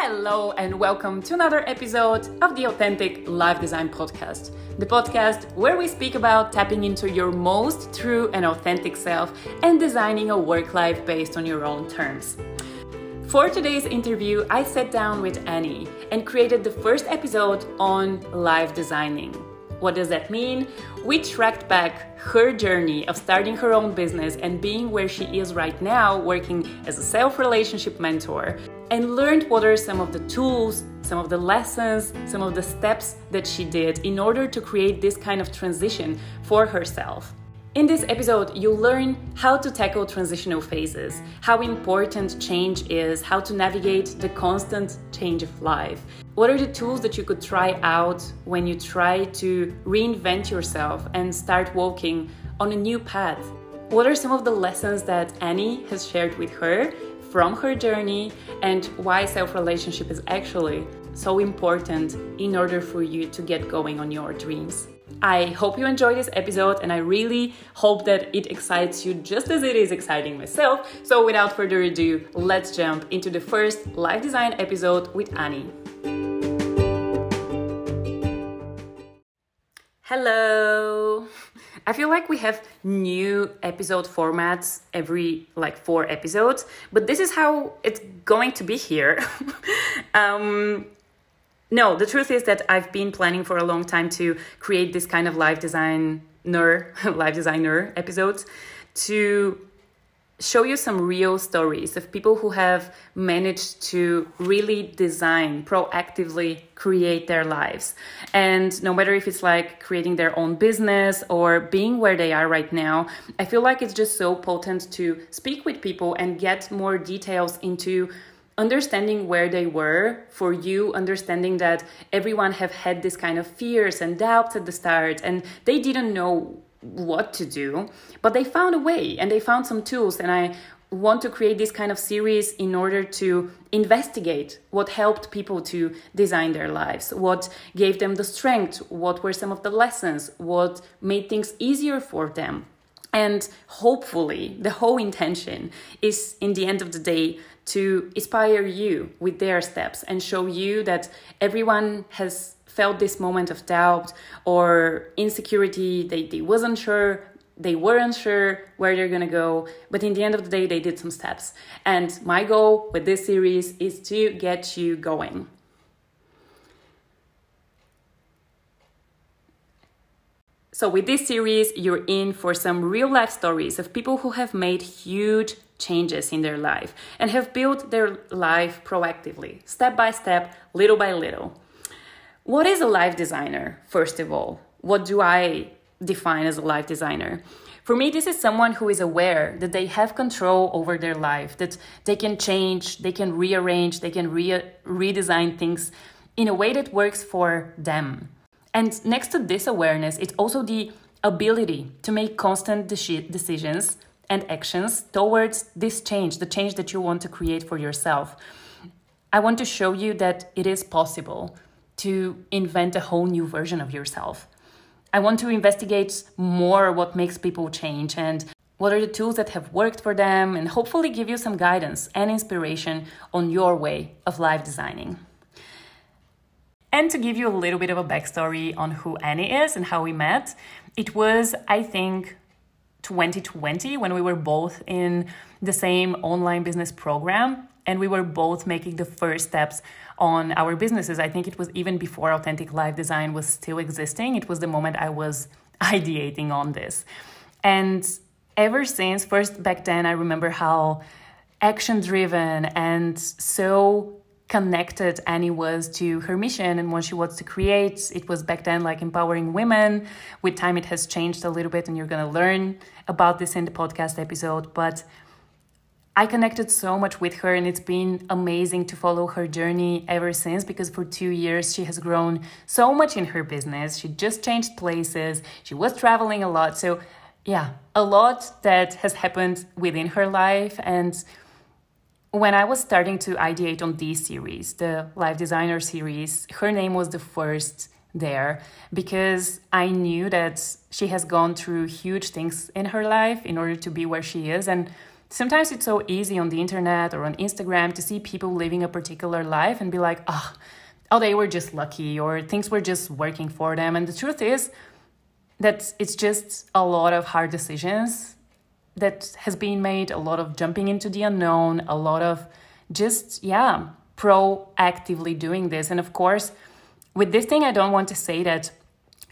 Hello, and welcome to another episode of the Authentic Life Design Podcast, the podcast where we speak about tapping into your most true and authentic self and designing a work life based on your own terms. For today's interview, I sat down with Annie and created the first episode on life designing. What does that mean? We tracked back her journey of starting her own business and being where she is right now, working as a self relationship mentor, and learned what are some of the tools, some of the lessons, some of the steps that she did in order to create this kind of transition for herself. In this episode, you'll learn how to tackle transitional phases, how important change is, how to navigate the constant change of life. What are the tools that you could try out when you try to reinvent yourself and start walking on a new path? What are some of the lessons that Annie has shared with her from her journey and why self relationship is actually so important in order for you to get going on your dreams? I hope you enjoy this episode and I really hope that it excites you just as it is exciting myself. So, without further ado, let's jump into the first life design episode with Annie. Hello! I feel like we have new episode formats every like four episodes, but this is how it's going to be here. um, no, the truth is that I've been planning for a long time to create this kind of live designer, live designer episodes to show you some real stories of people who have managed to really design, proactively create their lives. And no matter if it's like creating their own business or being where they are right now, I feel like it's just so potent to speak with people and get more details into understanding where they were for you understanding that everyone have had this kind of fears and doubts at the start and they didn't know what to do but they found a way and they found some tools and i want to create this kind of series in order to investigate what helped people to design their lives, what gave them the strength, what were some of the lessons, what made things easier for them. And hopefully, the whole intention is in the end of the day to inspire you with their steps and show you that everyone has felt this moment of doubt or insecurity. They, they wasn't sure. They weren't sure where they're gonna go. But in the end of the day they did some steps. And my goal with this series is to get you going. So, with this series, you're in for some real life stories of people who have made huge changes in their life and have built their life proactively, step by step, little by little. What is a life designer, first of all? What do I define as a life designer? For me, this is someone who is aware that they have control over their life, that they can change, they can rearrange, they can re- redesign things in a way that works for them and next to this awareness, it's also the ability to make constant decisions and actions towards this change, the change that you want to create for yourself. I want to show you that it is possible to invent a whole new version of yourself. I want to investigate more what makes people change and what are the tools that have worked for them, and hopefully give you some guidance and inspiration on your way of life designing. And to give you a little bit of a backstory on who Annie is and how we met, it was, I think, 2020 when we were both in the same online business program and we were both making the first steps on our businesses. I think it was even before Authentic Life Design was still existing. It was the moment I was ideating on this. And ever since, first back then, I remember how action driven and so connected Annie was to her mission and what she wants to create. It was back then like empowering women. With time, it has changed a little bit, and you're going to learn about this in the podcast episode. But I connected so much with her, and it's been amazing to follow her journey ever since because for two years she has grown so much in her business. She just changed places, she was traveling a lot. So, yeah, a lot that has happened within her life. And when I was starting to ideate on this series, the Life Designer series, her name was the first there because I knew that she has gone through huge things in her life in order to be where she is. And sometimes it's so easy on the internet or on Instagram to see people living a particular life and be like, oh, oh, they were just lucky or things were just working for them. And the truth is that it's just a lot of hard decisions that has been made, a lot of jumping into the unknown, a lot of just, yeah, proactively doing this. And of course, with this thing, I don't want to say that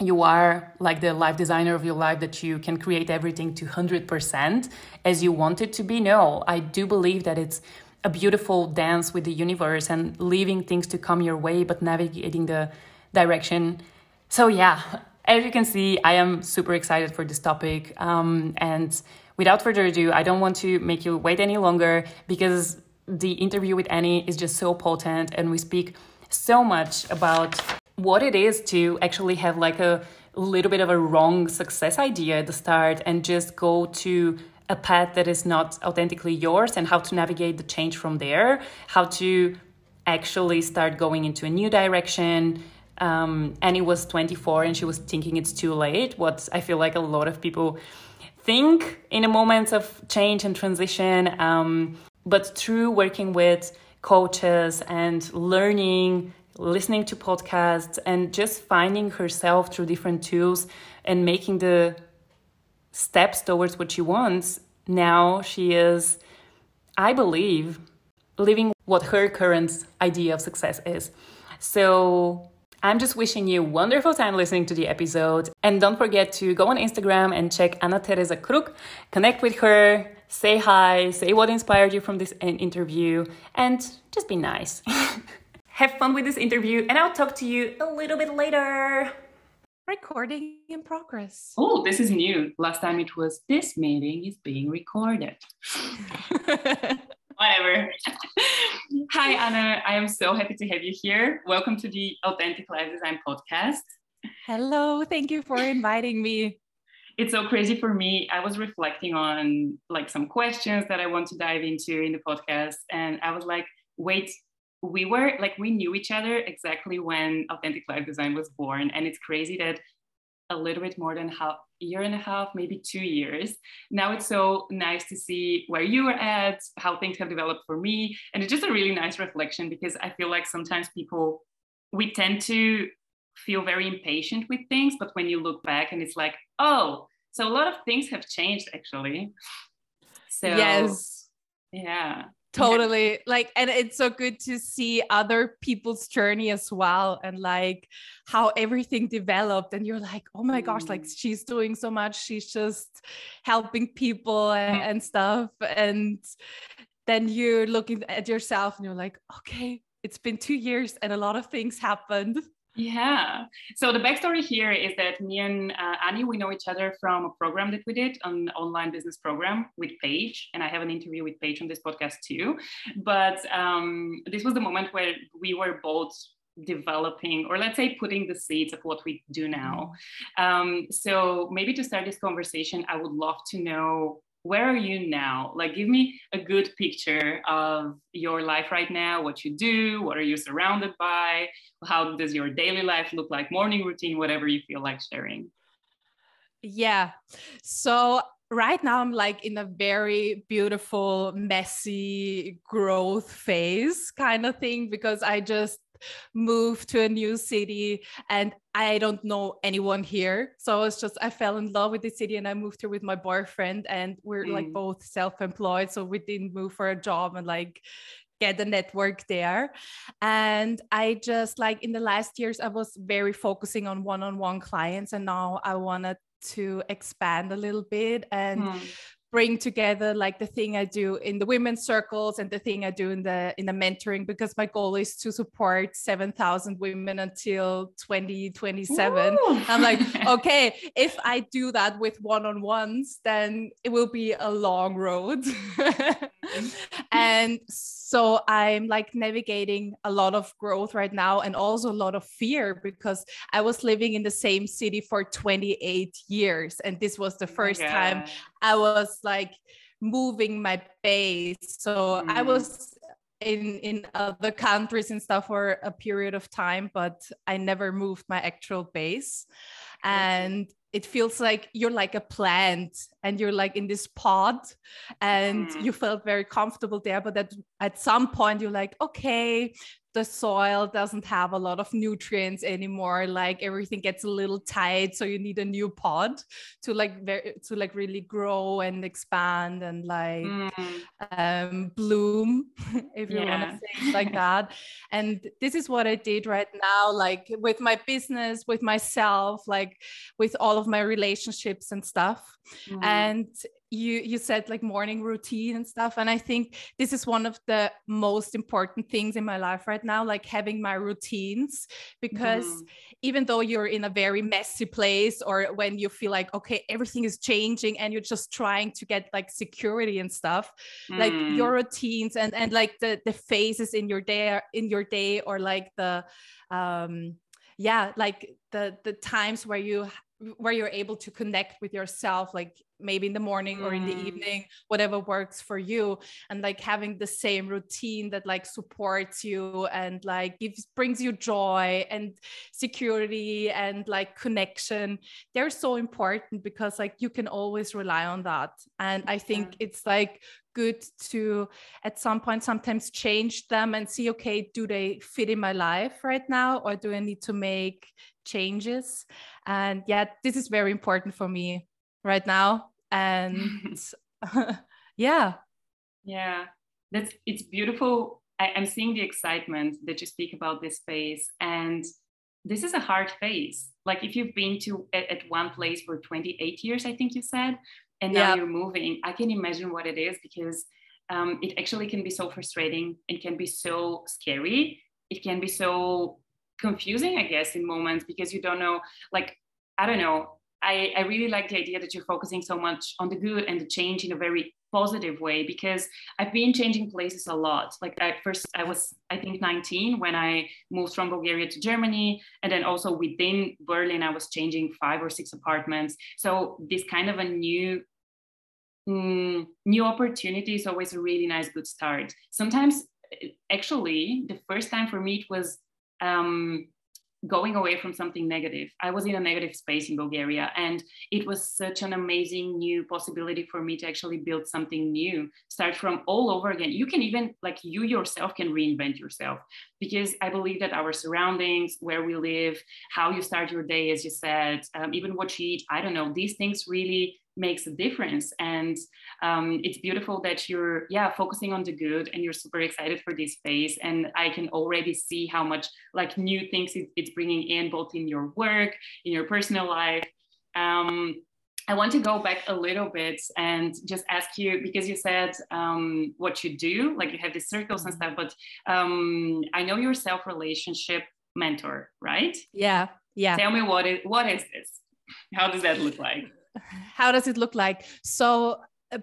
you are like the life designer of your life that you can create everything to 100% as you want it to be. No, I do believe that it's a beautiful dance with the universe and leaving things to come your way, but navigating the direction. So, yeah, as you can see, I am super excited for this topic. Um, and without further ado, I don't want to make you wait any longer because the interview with Annie is just so potent and we speak so much about what it is to actually have like a little bit of a wrong success idea at the start and just go to a path that is not authentically yours and how to navigate the change from there, how to actually start going into a new direction. Um, Annie was 24 and she was thinking it's too late, what I feel like a lot of people think in a moment of change and transition. Um, but through working with coaches and learning listening to podcasts and just finding herself through different tools and making the steps towards what she wants now she is i believe living what her current idea of success is so I'm just wishing you wonderful time listening to the episode. And don't forget to go on Instagram and check Anna Teresa Krug, connect with her, say hi, say what inspired you from this interview, and just be nice. Have fun with this interview, and I'll talk to you a little bit later. Recording in progress. Oh, this is new. Last time it was this meeting is being recorded. Whatever. Hi, Anna. I am so happy to have you here. Welcome to the Authentic Life Design Podcast. Hello. Thank you for inviting me it's so crazy for me. I was reflecting on like some questions that I want to dive into in the podcast. And I was like, wait, we were like, we knew each other exactly when Authentic Life Design was born. And it's crazy that a little bit more than half year and a half, maybe two years. Now it's so nice to see where you are at, how things have developed for me. And it's just a really nice reflection because I feel like sometimes people, we tend to feel very impatient with things but when you look back and it's like oh so a lot of things have changed actually so yes yeah totally. Like and it's so good to see other people's journey as well and like how everything developed and you're like oh my gosh like mm. she's doing so much. She's just helping people and, and stuff. And then you're looking at yourself and you're like okay it's been two years and a lot of things happened yeah. So the backstory here is that me and uh, Annie, we know each other from a program that we did, an online business program with Paige. And I have an interview with Paige on this podcast too. But um, this was the moment where we were both developing or let's say putting the seeds of what we do now um, so maybe to start this conversation i would love to know where are you now? Like, give me a good picture of your life right now, what you do, what are you surrounded by, how does your daily life look like, morning routine, whatever you feel like sharing. Yeah. So, right now, I'm like in a very beautiful, messy growth phase kind of thing because I just moved to a new city and I don't know anyone here. So I was just I fell in love with the city and I moved here with my boyfriend and we're mm. like both self-employed. So we didn't move for a job and like get the network there. And I just like in the last years I was very focusing on one-on-one clients and now I wanted to expand a little bit and mm bring together like the thing I do in the women's circles and the thing I do in the in the mentoring because my goal is to support 7,000 women until 2027. I'm like, okay, if I do that with one-on-ones, then it will be a long road. Mm-hmm. and so I'm like navigating a lot of growth right now and also a lot of fear because I was living in the same city for 28 years and this was the first oh time I was like moving my base. So mm. I was in in other countries and stuff for a period of time but i never moved my actual base and it feels like you're like a plant and you're like in this pod and mm. you felt very comfortable there but at, at some point you're like okay the soil doesn't have a lot of nutrients anymore like everything gets a little tight so you need a new pod to like very to like really grow and expand and like mm. um, bloom if you yeah. want to say it like that and this is what i did right now like with my business with myself like with all of my relationships and stuff mm. and you you said like morning routine and stuff and i think this is one of the most important things in my life right now like having my routines because mm. even though you're in a very messy place or when you feel like okay everything is changing and you're just trying to get like security and stuff mm. like your routines and and like the the phases in your day in your day or like the um yeah like the the times where you where you're able to connect with yourself like maybe in the morning or in the mm. evening whatever works for you and like having the same routine that like supports you and like gives brings you joy and security and like connection they're so important because like you can always rely on that and i think yeah. it's like good to at some point sometimes change them and see okay do they fit in my life right now or do i need to make changes. And yeah this is very important for me right now. And yeah. Yeah that's it's beautiful. I, i'm seeing the excitement that you speak about this phase and this is a hard phase. Like if you've been to at, at one place for 28 years i think you said and now yeah. you're moving i can imagine what it is because um, it actually can be so frustrating. It can be so scary. It can be so confusing i guess in moments because you don't know like i don't know I, I really like the idea that you're focusing so much on the good and the change in a very positive way because I've been changing places a lot. Like at first, I was I think 19 when I moved from Bulgaria to Germany, and then also within Berlin, I was changing five or six apartments. So this kind of a new mm, new opportunity is always a really nice good start. Sometimes, actually, the first time for me it was. Um, going away from something negative. I was in a negative space in Bulgaria, and it was such an amazing new possibility for me to actually build something new, start from all over again. You can even, like, you yourself can reinvent yourself because I believe that our surroundings, where we live, how you start your day, as you said, um, even what you eat, I don't know, these things really makes a difference and um, it's beautiful that you're yeah focusing on the good and you're super excited for this phase and i can already see how much like new things it, it's bringing in both in your work in your personal life um, I want to go back a little bit and just ask you because you said um, what you do, like you have these circles and stuff, but um, I know you're self relationship mentor, right? Yeah, yeah. Tell me what is what is this? How does that look like? How does it look like? So uh,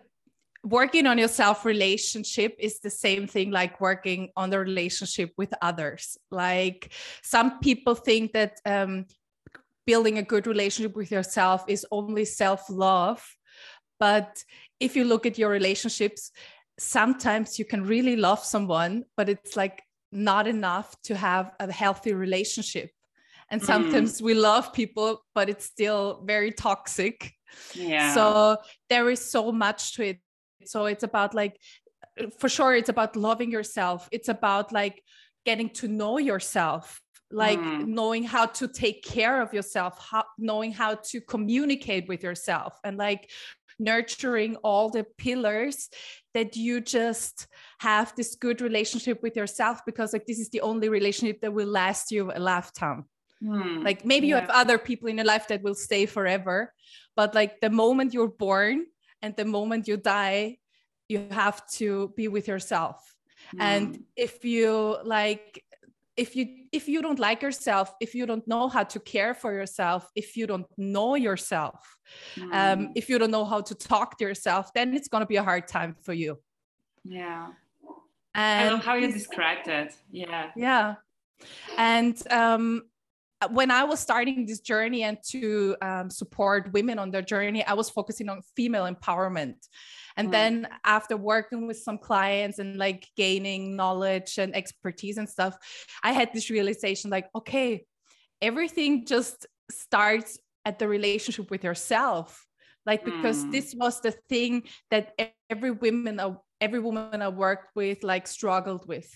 working on your self relationship is the same thing like working on the relationship with others. Like some people think that um, building a good relationship with yourself is only self love but if you look at your relationships sometimes you can really love someone but it's like not enough to have a healthy relationship and mm. sometimes mm. we love people but it's still very toxic yeah so there is so much to it so it's about like for sure it's about loving yourself it's about like getting to know yourself like mm. knowing how to take care of yourself how, knowing how to communicate with yourself and like nurturing all the pillars that you just have this good relationship with yourself because like this is the only relationship that will last you a lifetime Hmm. Like maybe yeah. you have other people in your life that will stay forever, but like the moment you're born and the moment you die, you have to be with yourself. And hmm. if you like if you if you don't like yourself if you don't know how to care for yourself if you don't know yourself mm. um, hmm. if you don't know how to talk to yourself then it's going to be a hard time for you yeah and I love how you described it yeah yeah and um, when I was starting this journey and to um, support women on their journey, I was focusing on female empowerment. and mm. then after working with some clients and like gaining knowledge and expertise and stuff i had this realization like okay everything just starts at the relationship with yourself like because mm. this was the thing that every woman every woman i worked with like struggled with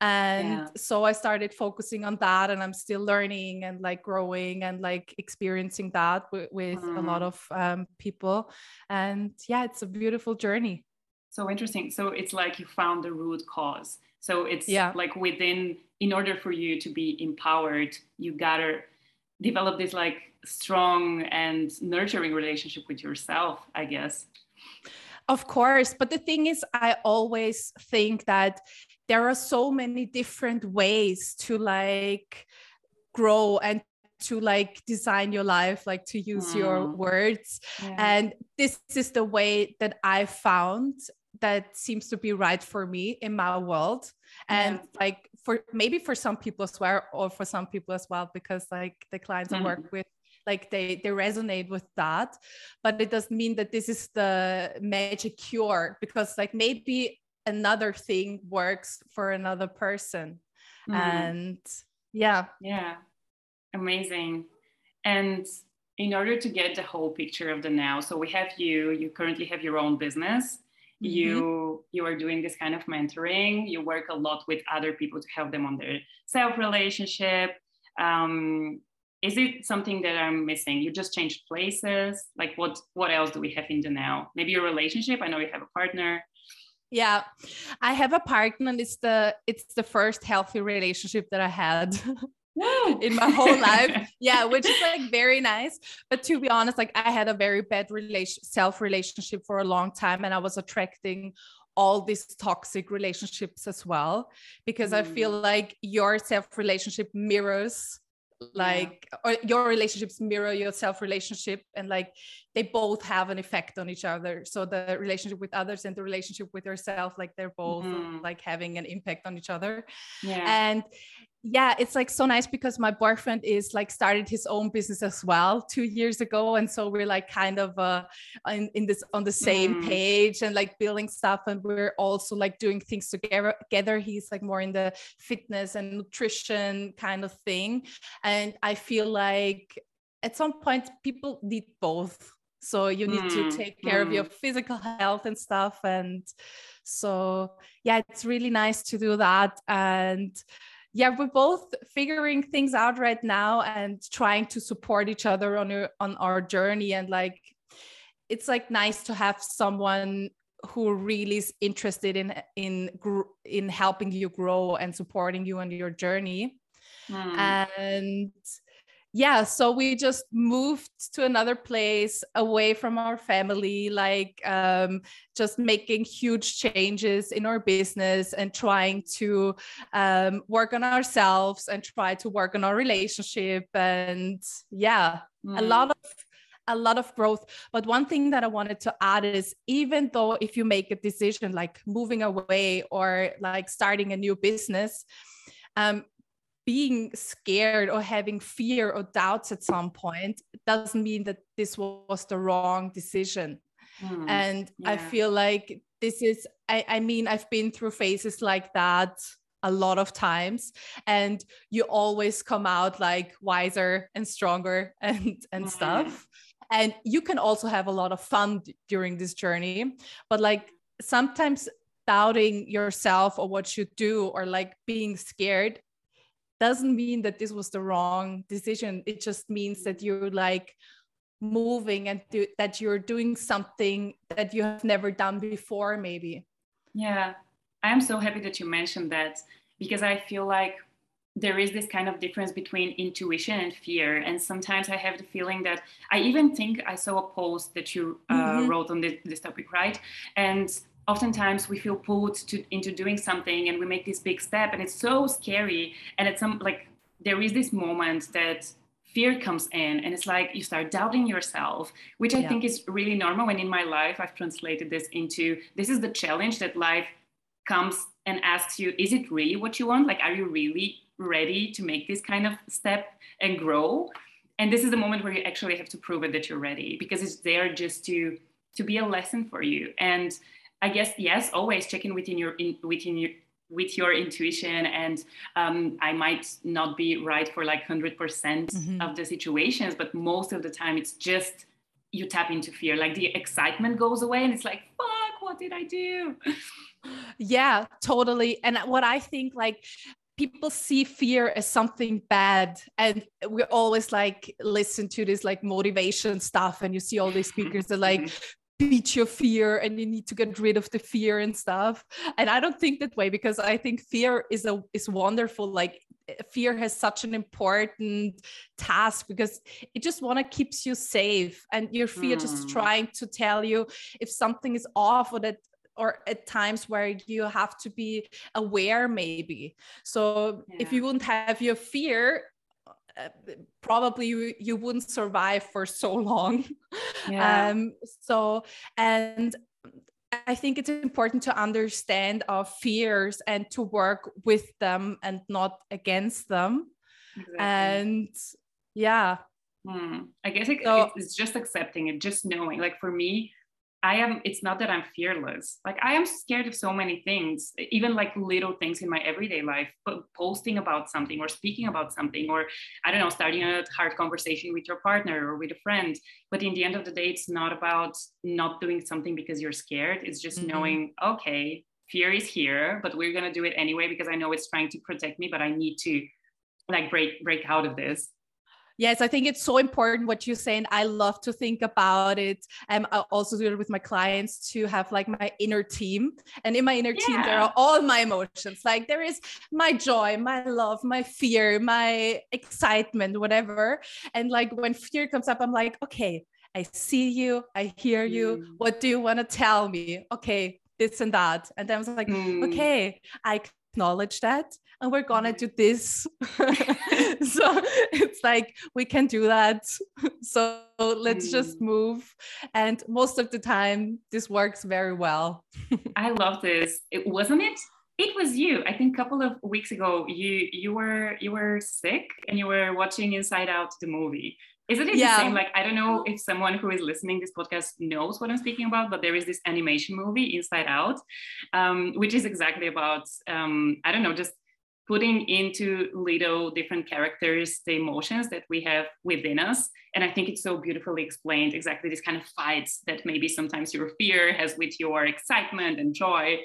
and yeah. so i started focusing on that and i'm still learning and like growing and like experiencing that with, with mm. a lot mm. of um, people and yeah it's a beautiful journey so interesting so it's like you found the root cause so it's yeah. like within in order for you to be empowered you gotta develop this like strong and nurturing relationship with yourself i guess of course but the thing is i always think that there are so many different ways to like grow and to like design your life like to use mm. your words yeah. and this is the way that i found that seems to be right for me in my world and yeah. like for maybe for some people as well or for some people as well because like the clients mm. i work with like they they resonate with that but it doesn't mean that this is the magic cure because like maybe another thing works for another person. Mm. and yeah. Yeah. Amazing. And in order to get the whole picture of the now so we have you you currently have your own business. Mm-hmm. you you are doing this kind of mentoring. You work a lot with other people to help them on their self relationship um, is it something that i'm missing? You just changed places? Like what what else do we have in the now? Maybe your relationship? I know you have a partner yeah i have a partner and it's the it's the first healthy relationship that i had in my whole life yeah which is like very nice but to be honest like i had a very bad relation self relationship for a long time and i was attracting all these toxic relationships as well because mm. i feel mm. like your self relationship mirrors like or your relationships mirror your self relationship and like they both have an effect on each other. So the relationship with others and the relationship with yourself like they're both mm-hmm. like having an impact on each other. Yeah. And yeah it's like so nice because my boyfriend is like started his own business as well two years ago and so we're like kind of uh in, in this on the same mm. page and like building stuff and we're also like doing things together together he's like more in the fitness and nutrition kind of thing and i feel like at some point people need both so you need mm. to take care mm. of your physical health and stuff and so yeah it's really nice to do that and yeah we're both figuring things out right now and trying to support each other on our on our journey and like it's like nice to have someone who really is interested in in in helping you grow and supporting you on your journey mm. and yeah so we just moved to another place away from our family like um, just making huge changes in our business and trying to um, work on ourselves and try to work on our relationship and yeah mm. a lot of a lot of growth. But one thing that I wanted to add is even though if you make a decision like moving away or like starting a new business, um, being scared or having fear or doubts at some point doesn't mean that this was the wrong decision. Mm, and yeah. I feel like this is, I, I mean, I've been through phases like that a lot of times and you always come out like wiser and stronger and and mm. stuff and you can also have a lot of fun during this journey but like sometimes doubting yourself or what you do or like being scared doesn't mean that this was the wrong decision. It just means that you're like moving and do, that you're doing something that you have never done before, maybe. Yeah, I'm so happy that you mentioned that because I feel like there is this kind of difference between intuition and fear. And sometimes I have the feeling that I even think I saw a post that you uh, mm-hmm. wrote on this, this topic, right? And oftentimes we feel pulled to, into doing something and we make this big step and it's so scary and it's some like there is this moment that fear comes in and it's like you start doubting yourself which i yeah. think is really normal. And in my life i've translated this into this is the challenge that life comes and asks you is it really what you want? Like are you really ready to make this kind of step and grow? And this is the moment where you actually have to prove it that you're ready because it's there just to to be a lesson for you. And i guess yes always check in within your in, within your with your intuition and um, i might not be right for like 100% mm hmm of the situations but most of the time it's just you tap into fear. Like the excitement goes away and it's like fuck what did i do? Yeah totally. And what i think like people see fear as something bad and we always like listen to this like motivation stuff and you see all these speakers that like beat your fear and you need to get rid of the fear and stuff and i don't think that way because i think fear is a is wonderful like fear has such an important task because it just want to keeps you safe and your fear just hmm. trying to tell you if something is off or that or at times where you have to be aware maybe so yeah. if you wouldn't have your fear uh, probably you, you wouldn't survive for so long yeah. um so and I think it's important to understand our fears and to work with them and not against them. Exactly. And yeah. Hmm. I guess it, so, it's just accepting it, just knowing. Like for me, I am, it's not that I'm fearless. Like I am scared of so many things, even like little things in my everyday life, but posting about something or speaking about something, or I don't know, starting a hard conversation with your partner or with a friend. But in the end of the day, it's not about not doing something because you're scared. It's just mm-hmm. knowing, okay, fear is here, but we're going to do it anyway because I know it's trying to protect me, but I need to like break break out of this Yes, I think it's so important what you're saying. I love to think about it. Um, I also do it with my clients to have like my inner team. And in my inner yeah. team, there are all my emotions. Like there is my joy, my love, my fear, my excitement, whatever. And like when fear comes up, I'm like, okay, I see you, I hear you. Mm. What do you want to tell me? Okay, this and that. And then I was like, mm. okay, I acknowledge that and we're gonna do this. So it's like we can do that. So let's mm. just move. And most of the time this works very well. I love this. It wasn't it? It was you. I think a couple of weeks ago you you were you were sick and you were watching inside out the movie isn't it yeah. the same? Like, I don't know if someone who is listening this podcast knows what I'm speaking about, but there is this animation movie, Inside Out, um, which is exactly about, um, I don't know, just putting into little different characters the emotions that we have within us. And I think it's so beautifully explained exactly this kind of fights that maybe sometimes your fear has with your excitement and joy.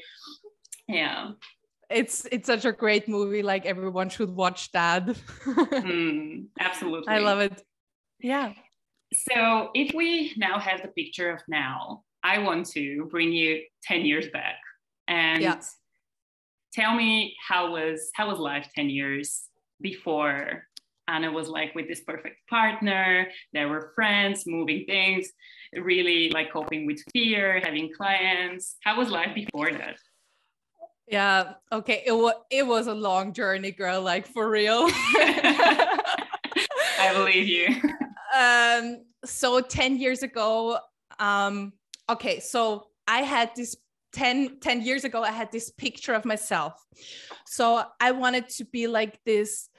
Yeah. It's it's such a great movie. Like everyone should watch that. mm, absolutely. I love it. Yeah. So if we now have the picture of now, I want to bring you 10 years back. And yeah tell me how was how was life 10 years before Anna was like with this perfect partner, there were friends, moving things, really like coping with fear, having clients. How was life before that? Yeah, okay. It was it was a long journey, girl, like for real. I believe you. Um so 10 years ago, um, okay, so I had this 10, 10 years ago, I had this picture of myself. So I wanted to be like this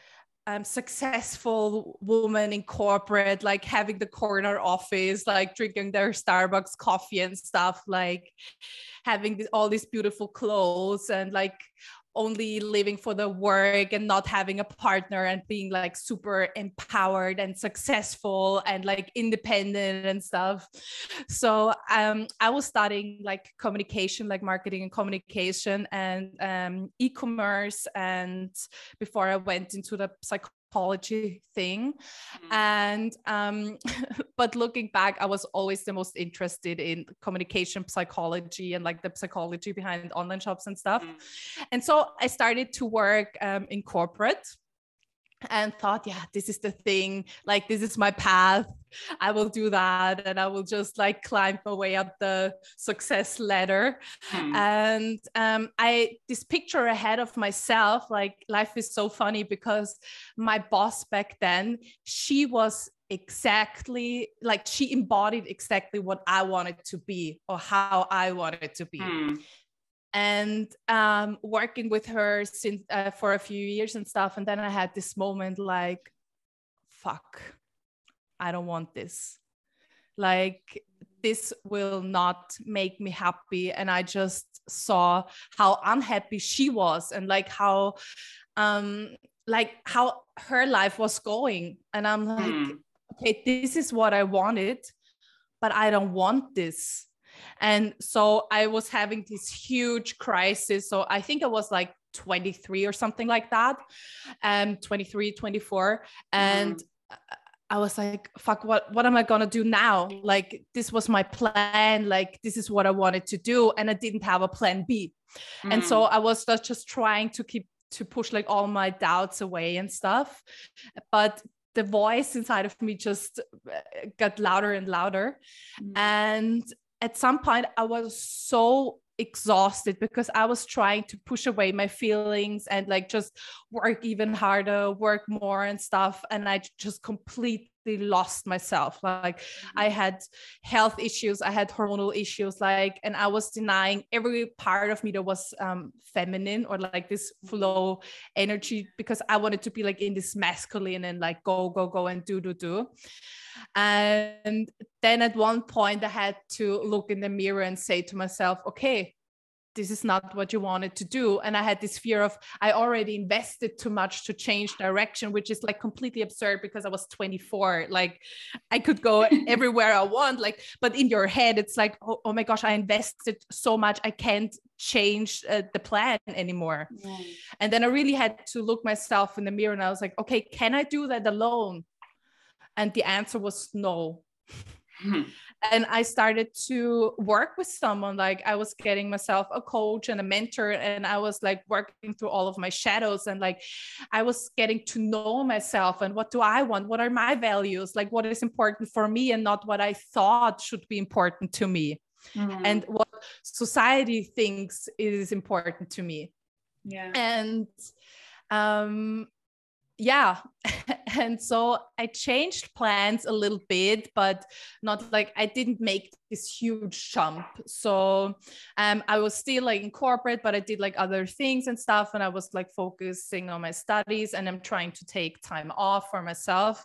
um, successful woman in corporate, like having the corner office, like drinking their Starbucks coffee and stuff, like having this, all these beautiful clothes and like only living for the work and not having a partner and being like super empowered and successful and like independent and stuff. So um, i was studying like communication like marketing and communication and um, e-commerce. And before i went into the psychology psychology thing mm-hmm. and um, but looking back i was always the most interested in communication psychology and like the psychology behind online shops and stuff mm-hmm. and so i started to work um, in corporate and thought, yeah, this is the thing. Like, this is my path. I will do that. And I will just like climb my way up the success ladder. Hmm. And um, I, this picture ahead of myself, like, life is so funny because my boss back then, she was exactly like she embodied exactly what I wanted to be or how I wanted to be. Hmm and um, working with her since uh, for a few years and stuff. And then I had this moment like, fuck, I don't want this. Like this will not make me happy and i just saw how unhappy she was and like how um like how her life was going and i'm like mm. okay this is what i wanted but i don't want this and so i was having this huge crisis so i think i was like 23 or something like that um 23 24 and mm. I was like, fuck, what, what am I going to do now? Like, this was my plan. Like, this is what I wanted to do. And I didn't have a plan B. Mm. And so mm. I was just trying to keep, to push like all my doubts away and stuff. But the voice inside of me just uh, got louder and louder. Mm. And at some point, I was so exhausted because I was trying to push away my feelings and like just work even harder, work more and stuff. And I just completely lost myself. Like mm-hmm. I had health issues, I had hormonal issues, like, and I was denying every part of me that was um, feminine or like this mm-hmm. flow energy because I wanted to be like in this masculine and like go, go, go and do, do, do. And then at one point, I had to look in the mirror and say to myself, okay, this is not what you wanted to do and i had this fear of i already invested too much to change direction which is like completely absurd because i was 24 like i could go everywhere i want like but in your head it's like oh, oh my gosh i invested so much i can't change uh, the plan anymore yeah. and then i really had to look myself in the mirror and i was like okay can i do that alone and the answer was no. Hmm. And I started to work with someone like I was getting myself a coach and a mentor, and I was like working through all of my shadows and like I was getting to know myself and what do I want? What are my values? Like what is important for me and not what I thought should be important to me. Mm-hmm. and what society thinks is important to me. Yeah. And um yeah. And so i changed plans a little bit but not like i didn't make this huge jump. So um i was still like in corporate but i did like other things and stuff and i was like focusing on my studies and i'm trying to take time off for myself.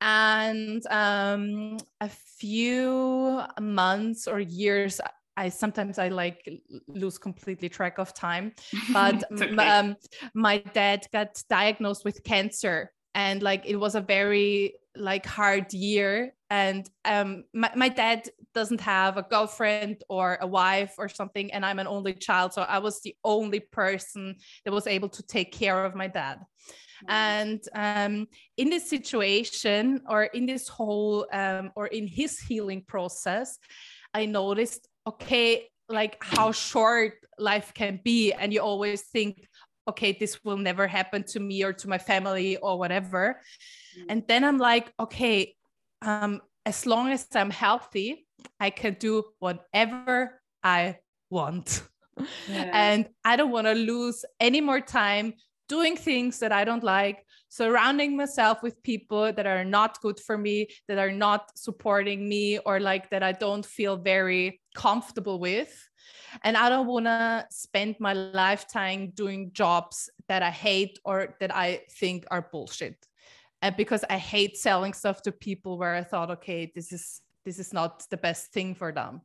And um, a few months or years I sometimes I like lose completely track of time, but okay. um, my dad got diagnosed with cancer, and like it was a very like hard year. And um, my, my dad doesn't have a girlfriend or a wife or something, and I'm an only child, so I was the only person that was able to take care of my dad. And um, in this situation, or in this whole, um, or in his healing process, I noticed okay like how short life can be and you always think okay this will never happen to me or to my family or whatever mm. and then i'm like okay um as long as i'm healthy i can do whatever i want yeah. and i don't want to lose any more time doing things that i don't like surrounding myself with people that are not good for me, that are not supporting me, or like that I don't feel very comfortable with. And I don't want to spend my lifetime doing jobs that I hate or that I think are bullshit. And because I hate selling stuff to people where I thought, okay, this is this is not the best thing for them.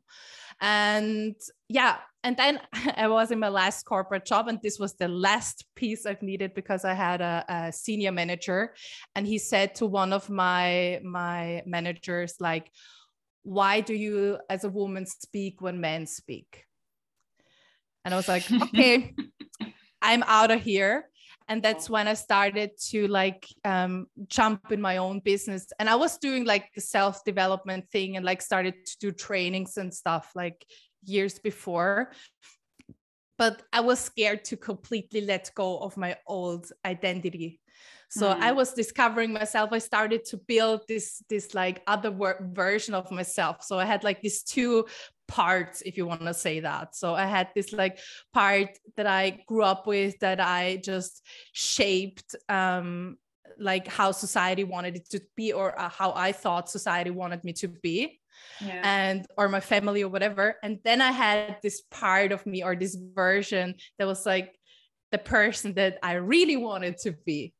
And yeah, and then I was in my last corporate job, and this was the last piece I've needed because I had a, a senior manager, and he said to one of my my managers like, "Why do you, as a woman, speak when men speak?" And I was like, "Okay, I'm out of here." And that's when i started to like um, jump in my own business. And i was doing like the self development thing and like started to do trainings and stuff like years before. But i was scared to completely let go of my old identity. So mm. i was discovering myself. I started to build this this like other version of myself. So i had like these two parts if you want to say that so i had this like part that i grew up with that i just shaped um like how society wanted it to be or uh, how i thought society wanted me to be yeah. and or my family or whatever and then i had this part of me or this version that was like the person that i really wanted to be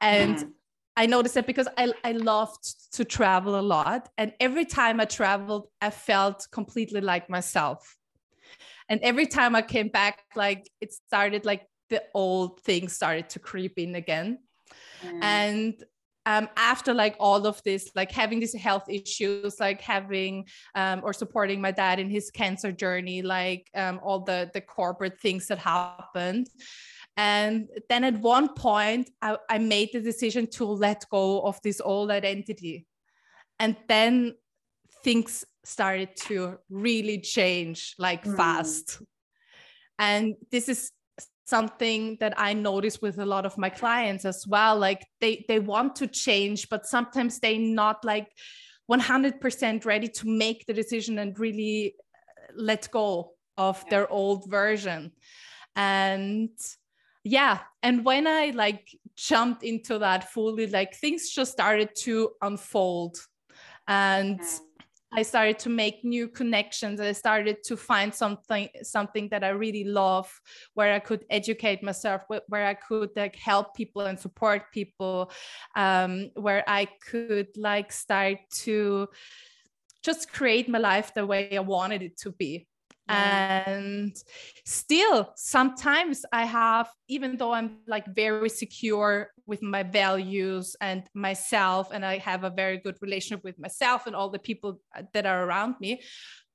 and mm. I noticed that because I, I loved to travel a lot. And every time I traveled, I felt completely like myself. And every time I came back, like it started like the old things started to creep in again. Mm. And um, after like all of this, like having these health issues, like having um, or supporting my dad in his cancer journey, like um, all the the corporate things that happened, and then at one point, I, I made the decision to let go of this old identity. And then things started to really change like mm. fast. And this is something that I notice with a lot of my clients as well. Like they they want to change, but sometimes they're not like 100% ready to make the decision and really let go of yeah. their old version. And yeah and when i like jumped into that fully like things just started to unfold. And i started to make new connections. I started to find something something that i really love where i could educate myself where i could like help people and support people um, where i could like start to just create my life the way i wanted it to be and still sometimes i have even though i'm like very secure with my values and myself and i have a very good relationship with myself and all the people that are around me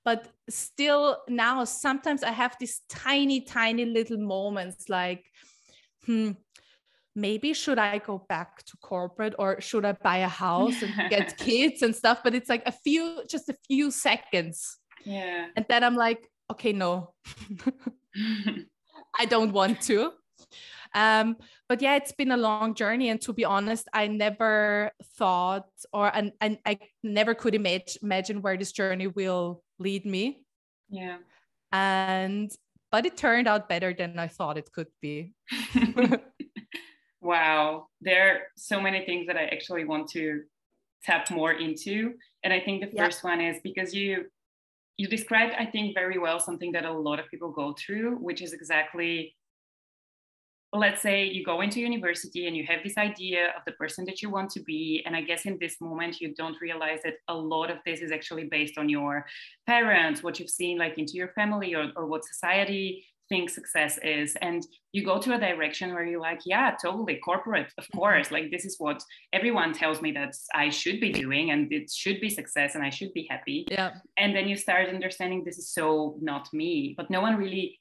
but still now sometimes i have these tiny tiny little moments like hmm maybe should I go back to corporate or should I buy a house and get kids and stuff? But it's like a few, just a few seconds. Yeah. And then I'm like, okay, no, I don't want to. Um, but yeah, it's been a long journey. And to be honest, I never thought or and, and I never could imagine imagine where this journey will lead me. Yeah. And but it turned out better than I thought it could be. wow. There are so many things that I actually want to tap more into. And I think the first yeah. one is because you you described, I think, very well something that a lot of people go through, which is exactly let's say you go into university and you have this idea of the person that you want to be and i guess in this moment you don't realize that a lot of this is actually based on your parents what you've seen like into your family or, or what society think success is and you go to a direction where you're like yeah totally corporate of mm-hmm. course like this is what everyone tells me that i should be doing and it should be success and i should be happy yeah and then you start understanding this is so not me but no one really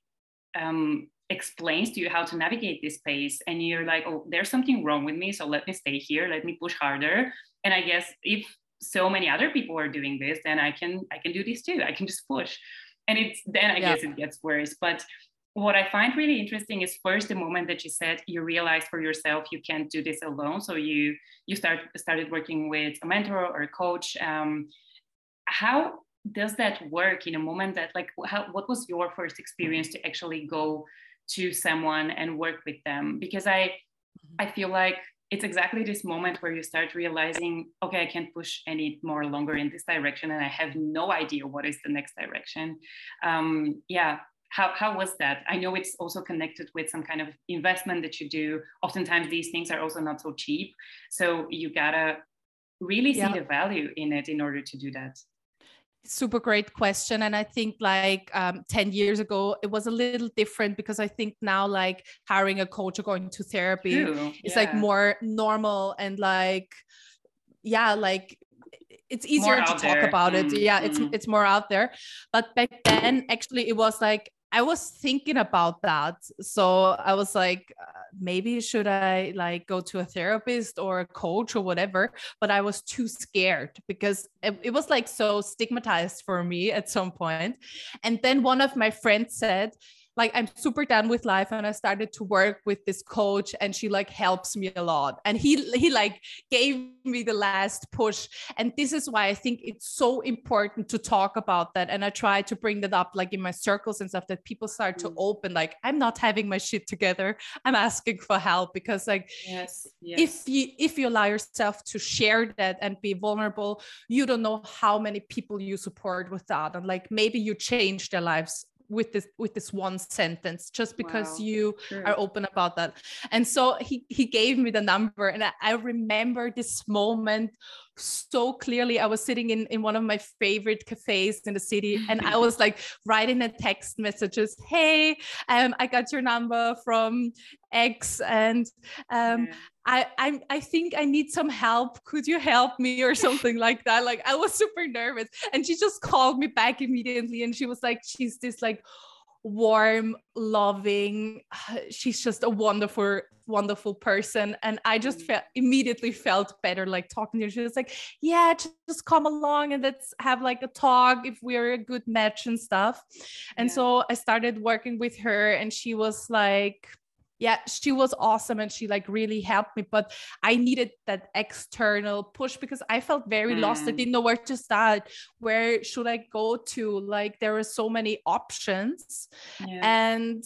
um, explains to you how to navigate this space and you're like oh there's something wrong with me so let me stay here let me push harder and i guess if so many other people are doing this then i can i can do this too i can just push and it's then i yeah. guess it gets worse but what I find really interesting is first the moment that you said you realized for yourself you can't do this alone. So you you start started working with a mentor or a coach. Um, how does that work in a moment that like how, what was your first experience to actually go to someone and work with them? Because I I feel like it's exactly this moment where you start realizing okay i can't push any more longer in this direction and i have no idea what is the next direction um, yeah how, how was that? I know it's also connected with some kind of investment that you do. Oftentimes, these things are also not so cheap. So you gotta really see the value in it in order to do that. Super great question. And I think like um, 10 years ago, it was a little different because I think now, like hiring a coach or going to therapy True. is yeah. like more normal and like, yeah, like it's easier to talk there. about it. Mm, yeah, it's it's more out there. But back then, actually, it was like I was thinking about that. So I was like, uh, maybe should I like go to a therapist or a coach or whatever? But I was too scared because it, it was like so stigmatized for me at some point. And then one of my friends said, like I'm super done with life and I started to work with this coach and she like helps me a lot. And he he like gave me the last push. And this is why I think it's so important to talk about that. And I try to bring that up like in my circles and stuff that people start to mm. open like I'm not having my shit together. I'm asking for help. Because like yes, yes. if you if you allow yourself to share that and be vulnerable you don't know how many people you support with that. And like maybe you change their lives with this with this one sentence just because Wow. you True. are open about that and so he he gave me the number and I, I remember this moment so clearly i was sitting in in one of my favorite cafes in the city and i was like writing a text messages hey um i got your number from x and um Yeah. I, I I think I need some help. Could you help me or something like that? Like I was super nervous, and she just called me back immediately, and she was like, she's this like warm, loving. She's just a wonderful, wonderful person, and I just Mm. felt immediately felt better like talking to her. She was like, yeah, just, just come along and let's have like a talk if we're a good match and stuff. And Yeah. so I started working with her, and she was like yeah she was awesome and she like really helped me but i needed that external push because i felt very lost i Mm. didn't know where to start where should i go to like there were so many options Yeah. and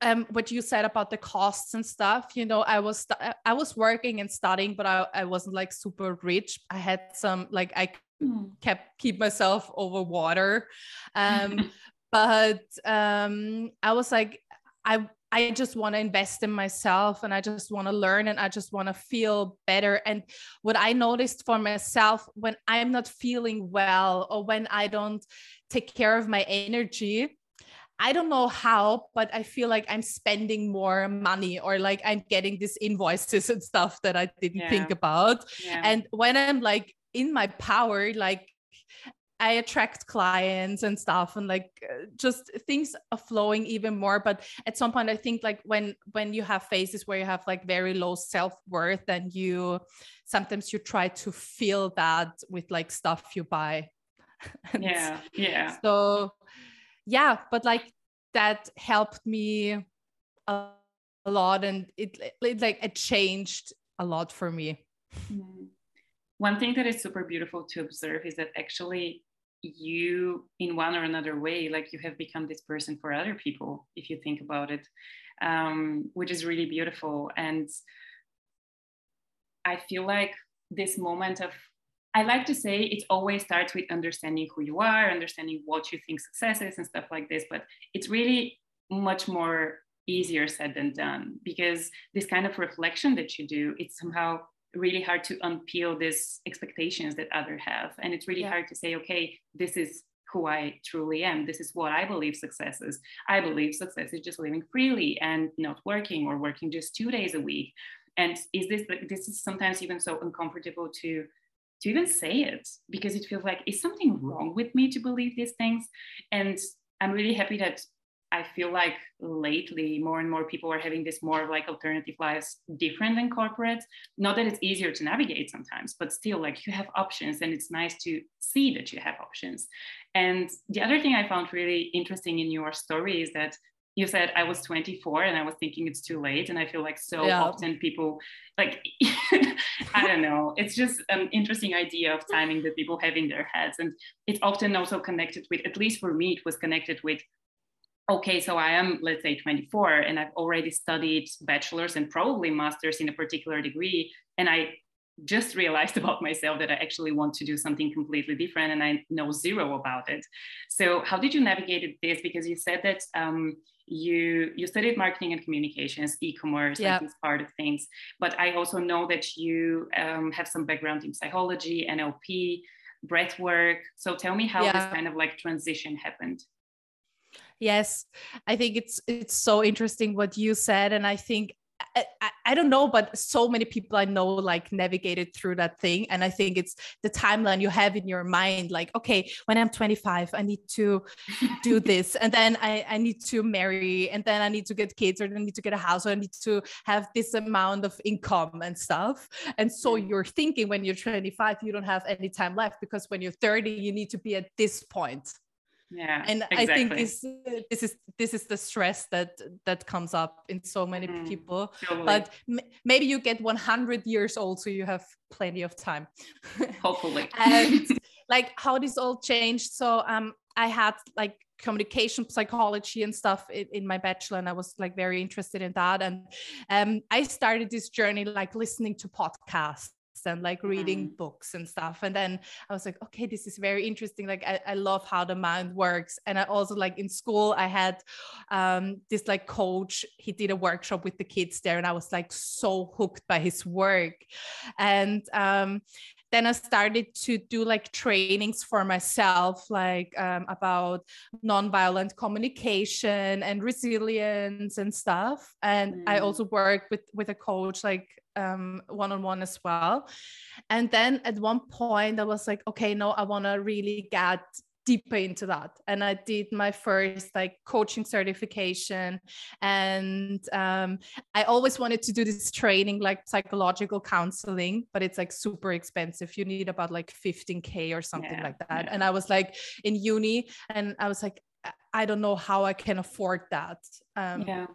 um what you said about the costs and stuff you know i was i was working and studying but i, I wasn't like super rich i had some like i Mm. kept keep myself over water um but um i was like i i just want to invest in myself and i just want to learn and i just want to feel better and what i noticed for myself when i'm not feeling well or when i don't take care of my energy I don't know how, but I feel like I'm spending more money or like I'm getting these invoices and stuff that I didn't think about. yeah. And when I'm like in my power, like I attract clients and stuff and like uh, just things are flowing even more. But at some point, I think like when when you have phases where you have like very low self-worth and you sometimes you try to feel that with like stuff you buy. Yeah. Yeah. so yeah but like that helped me a, a lot and it, it like it changed a lot for me Mm. One thing that is super beautiful to observe is that actually you, in one or another way, like you have become this person for other people, if you think about it, um, which is really beautiful. And I feel like this moment of, I like to say it always starts with understanding who you are, understanding what you think success is and stuff like this. But it's really much more easier said than done because this kind of reflection that you do, it's somehow really hard to unpeel these expectations that other have. And it's really Yeah. hard to say okay this is who i truly am. This is what i believe success is. I believe success is just living freely and not working or working just two days a week. And is this this is sometimes even so uncomfortable to to even say it because it feels like is something wrong with me to believe these things? And i'm really happy that I feel like lately more and more people are having this more of like alternative lives different than corporate. Not that it's easier to navigate sometimes, but still like you have options and it's nice to see that you have options. And the other thing I found really interesting in your story is that you said I was 24 and I was thinking it's too late. And I feel like so Yeah. often people like, I don't know, it's just an interesting idea of timing that people have in their heads. And it's often also connected with, at least for me, it was connected with okay, so I am, let's say, 24, and I've already studied bachelor's and probably master's in a particular degree. And I just realized about myself that I actually want to do something completely different and I know zero about it. So, how did you navigate this? Because you said that um, you you studied marketing and communications, e-commerce, Yeah. like this part of things. But I also know that you um, have some background in psychology, NLP, breath work. So tell me how this kind of like transition happened. Yes i think it's it's so interesting what you said and i think I, I, don't know, but so many people I know like navigated through that thing. And I think it's the timeline you have in your mind like, okay, when I'm 25, I need to do this. And then I, I need to marry, and then I need to get kids, or I need to get a house, or I need to have this amount of income and stuff. And so Mm. you're thinking when you're 25, you don't have any time left because when you're 30, you need to be at this point Yeah. and exactly. i think this this is this is the stress that that comes up in so many Mhm. people Totally. but m- maybe you get 100 years old so you have plenty of time hopefully. and like how this all changed so um i had like communication psychology and stuff in, in my bachelor and i was like very interested in that and um i started this journey like listening to podcasts and like reading mm. books and stuff. And then I was like, okay, this is very interesting. Like I, I love how the mind works. And I also like in school, I had um, this like coach, he did a workshop with the kids there, and I was like so hooked by his work. And um, then I started to do like trainings for myself, like um, about nonviolent communication and resilience and stuff. And mm. I also work with with a coach like um, one-on-one as well. And then at one point I was like, okay, no, I want to really get deeper into that. And i did my first like coaching certification. And um, i always wanted to do this training like psychological counseling but it's like super expensive. You need about like 15k or something yeah, like that. yeah. and i was like in uni and i was like i don't know how i can afford that. Um, yeah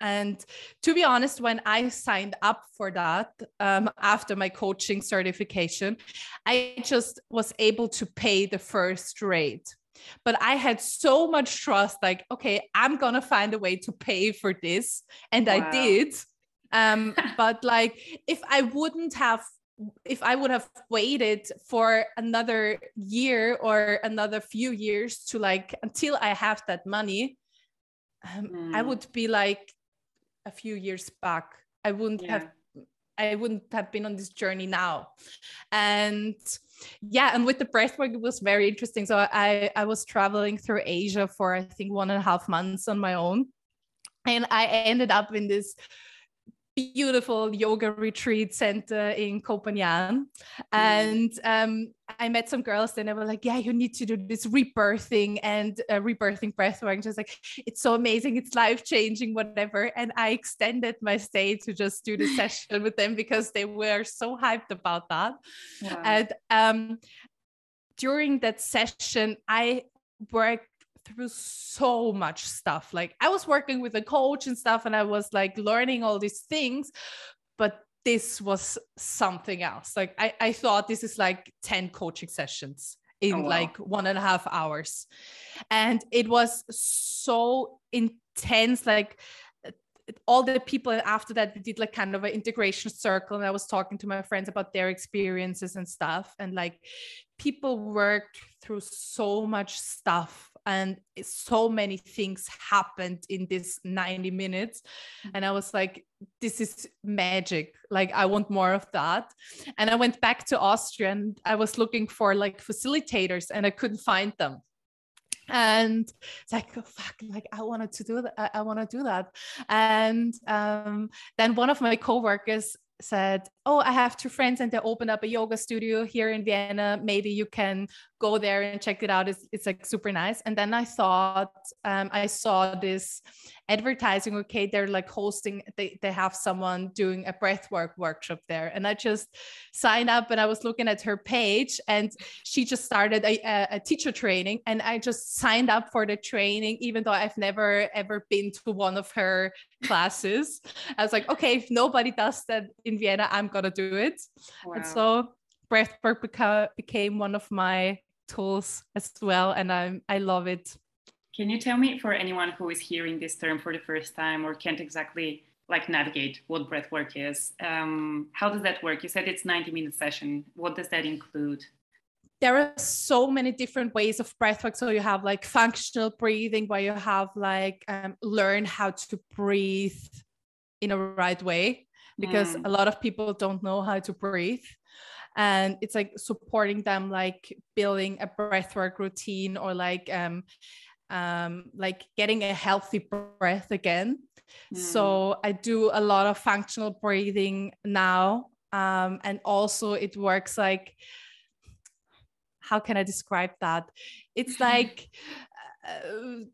and to be honest, when I signed up for that um, after my coaching certification, I just was able to pay the first rate. But I had so much trust like, okay, I'm going to find a way to pay for this. And wow. I did. Um, but like, if I wouldn't have if I would have waited for another year or another few years to like until I have that money, um, mm. I would be like a few years back i wouldn't yeah. have I wouldn't have been on this journey now. And yeah, and with the breathwork, it was very interesting. So I, I was traveling through Asia for I think one and a half months on my own. And I ended up in this beautiful yoga retreat center in Koh Phangan. And um, I met some girls and they were like, yeah, you need to do this rebirthing and uh, rebirthing breathwork. And just like, it's so amazing. It's life changing, whatever. And I extended my stay to just do the session with them because they were so hyped about that. Wow. And um, during that session, I worked through so much stuff. Like I was working with a coach and stuff, and I was like learning all these things, but this was something else. Like I, I thought this is like 10 coaching sessions in oh, wow. like one and a half hours. And it was so intense. Like all the people after that we did like kind of an integration circle and i was talking to my friends about their experiences and stuff and like people worked through so much stuff and so many things happened in this 90 minutes. And i was like this is magic. Like i want more of that. And i went back to austria and i was looking for like facilitators and i couldn't find them. And it's like oh, fuck like i wanted to do that i, I want to do that. And um, then one of my coworkers said, Oh, I have two friends and they opened up a yoga studio here in Vienna. Maybe you can go there and check it out. It's, it's like super nice. And then I thought, um, I saw this advertising. Okay, they're like hosting, they, they have someone doing a breathwork workshop there. And I just signed up and I was looking at her page and she just started a, a, a teacher training. And I just signed up for the training, even though I've never ever been to one of her classes. I was like, okay, if nobody does that in Vienna, I'm gonna do it. Wow. And so breathwork beca- became one of my tools as well, and i'm I love it. Can you tell me for anyone who is hearing this term for the first time or can't exactly like navigate what breathwork is? Um, how does that work? You said it's 90 minute session. What does that include? there are so many different ways of breathwork. So you have like functional breathing, where you have like um, learn how to breathe in a right way, because mm. a lot of people don't know how to breathe. And it's like supporting them, like building a breathwork routine or like um, um, like getting a healthy breath again. Mm. So I do a lot of functional breathing now, um, and also it works like how can I describe that? It's like uh,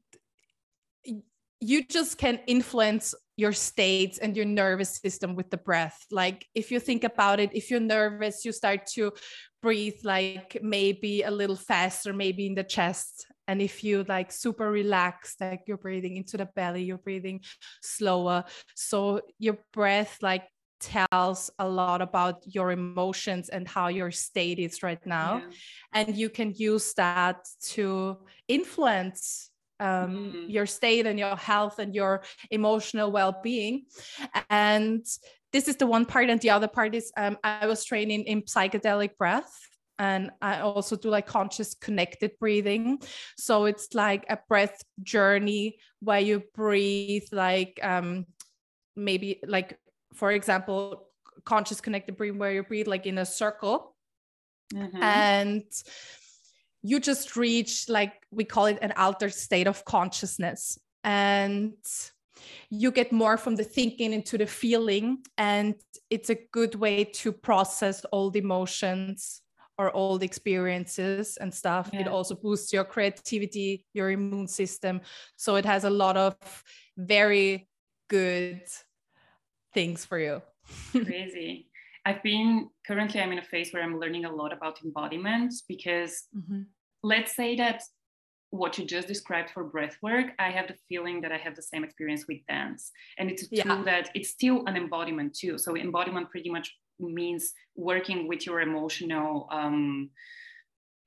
you just can influence your states and your nervous system with the breath. Like if you think about it, if you're nervous, you start to breathe like maybe a little faster, maybe in the chest. And if you like super relaxed, like you're breathing into the belly, you're breathing slower. So your breath like tells a lot about your emotions and how your state is right now yeah. and you can use that to influence um, mm. your state and your health and your emotional well-being and this is the one part and the other part is um, i was training in psychedelic breath and i also do like conscious connected breathing. So it's like a breath journey where you breathe like um, maybe like for example conscious connected breathing where you breathe like in a circle. Mm-hmm. and you just reach like we call it an altered state of consciousness. And you get more from the thinking into the feeling and it's a good way to process all the emotions or the experiences and stuff yeah. it also boosts your creativity your immune system so it has a lot of very good things for you crazy i've been currently i'm in a phase where i'm learning a lot about embodiment because mm-hmm. let's say that what you just described for breath work, I have the feeling that I have the same experience with dance. And it's yeah. true that it's still an embodiment too. So embodiment pretty much means working with your emotional um,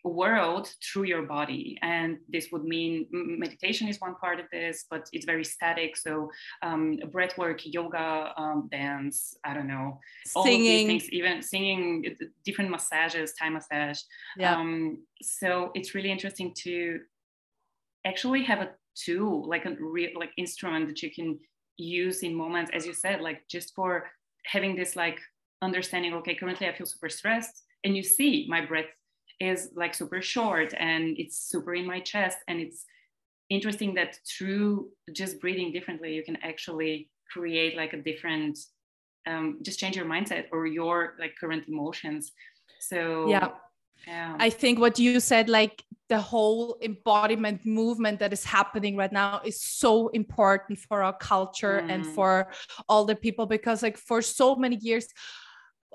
world through your body. And this would mean meditation is one part of this, but it's very static. So um, breath work, yoga, um, dance, I don't know, all singing. of these things, even singing, different massages, Thai massage. Yeah. Um, so it's really interesting to actually have a tool like a real like instrument that you can use in moments as you said like just for having this like understanding okay currently i feel super stressed and you see my breath is like super short and it's super in my chest and it's interesting that through just breathing differently you can actually create like a different um, just change your mindset or your like current emotions so yeah yeah. I think what you said, like the whole embodiment movement that is happening right now, is so important for our culture mm. and for all the people because, like, for so many years,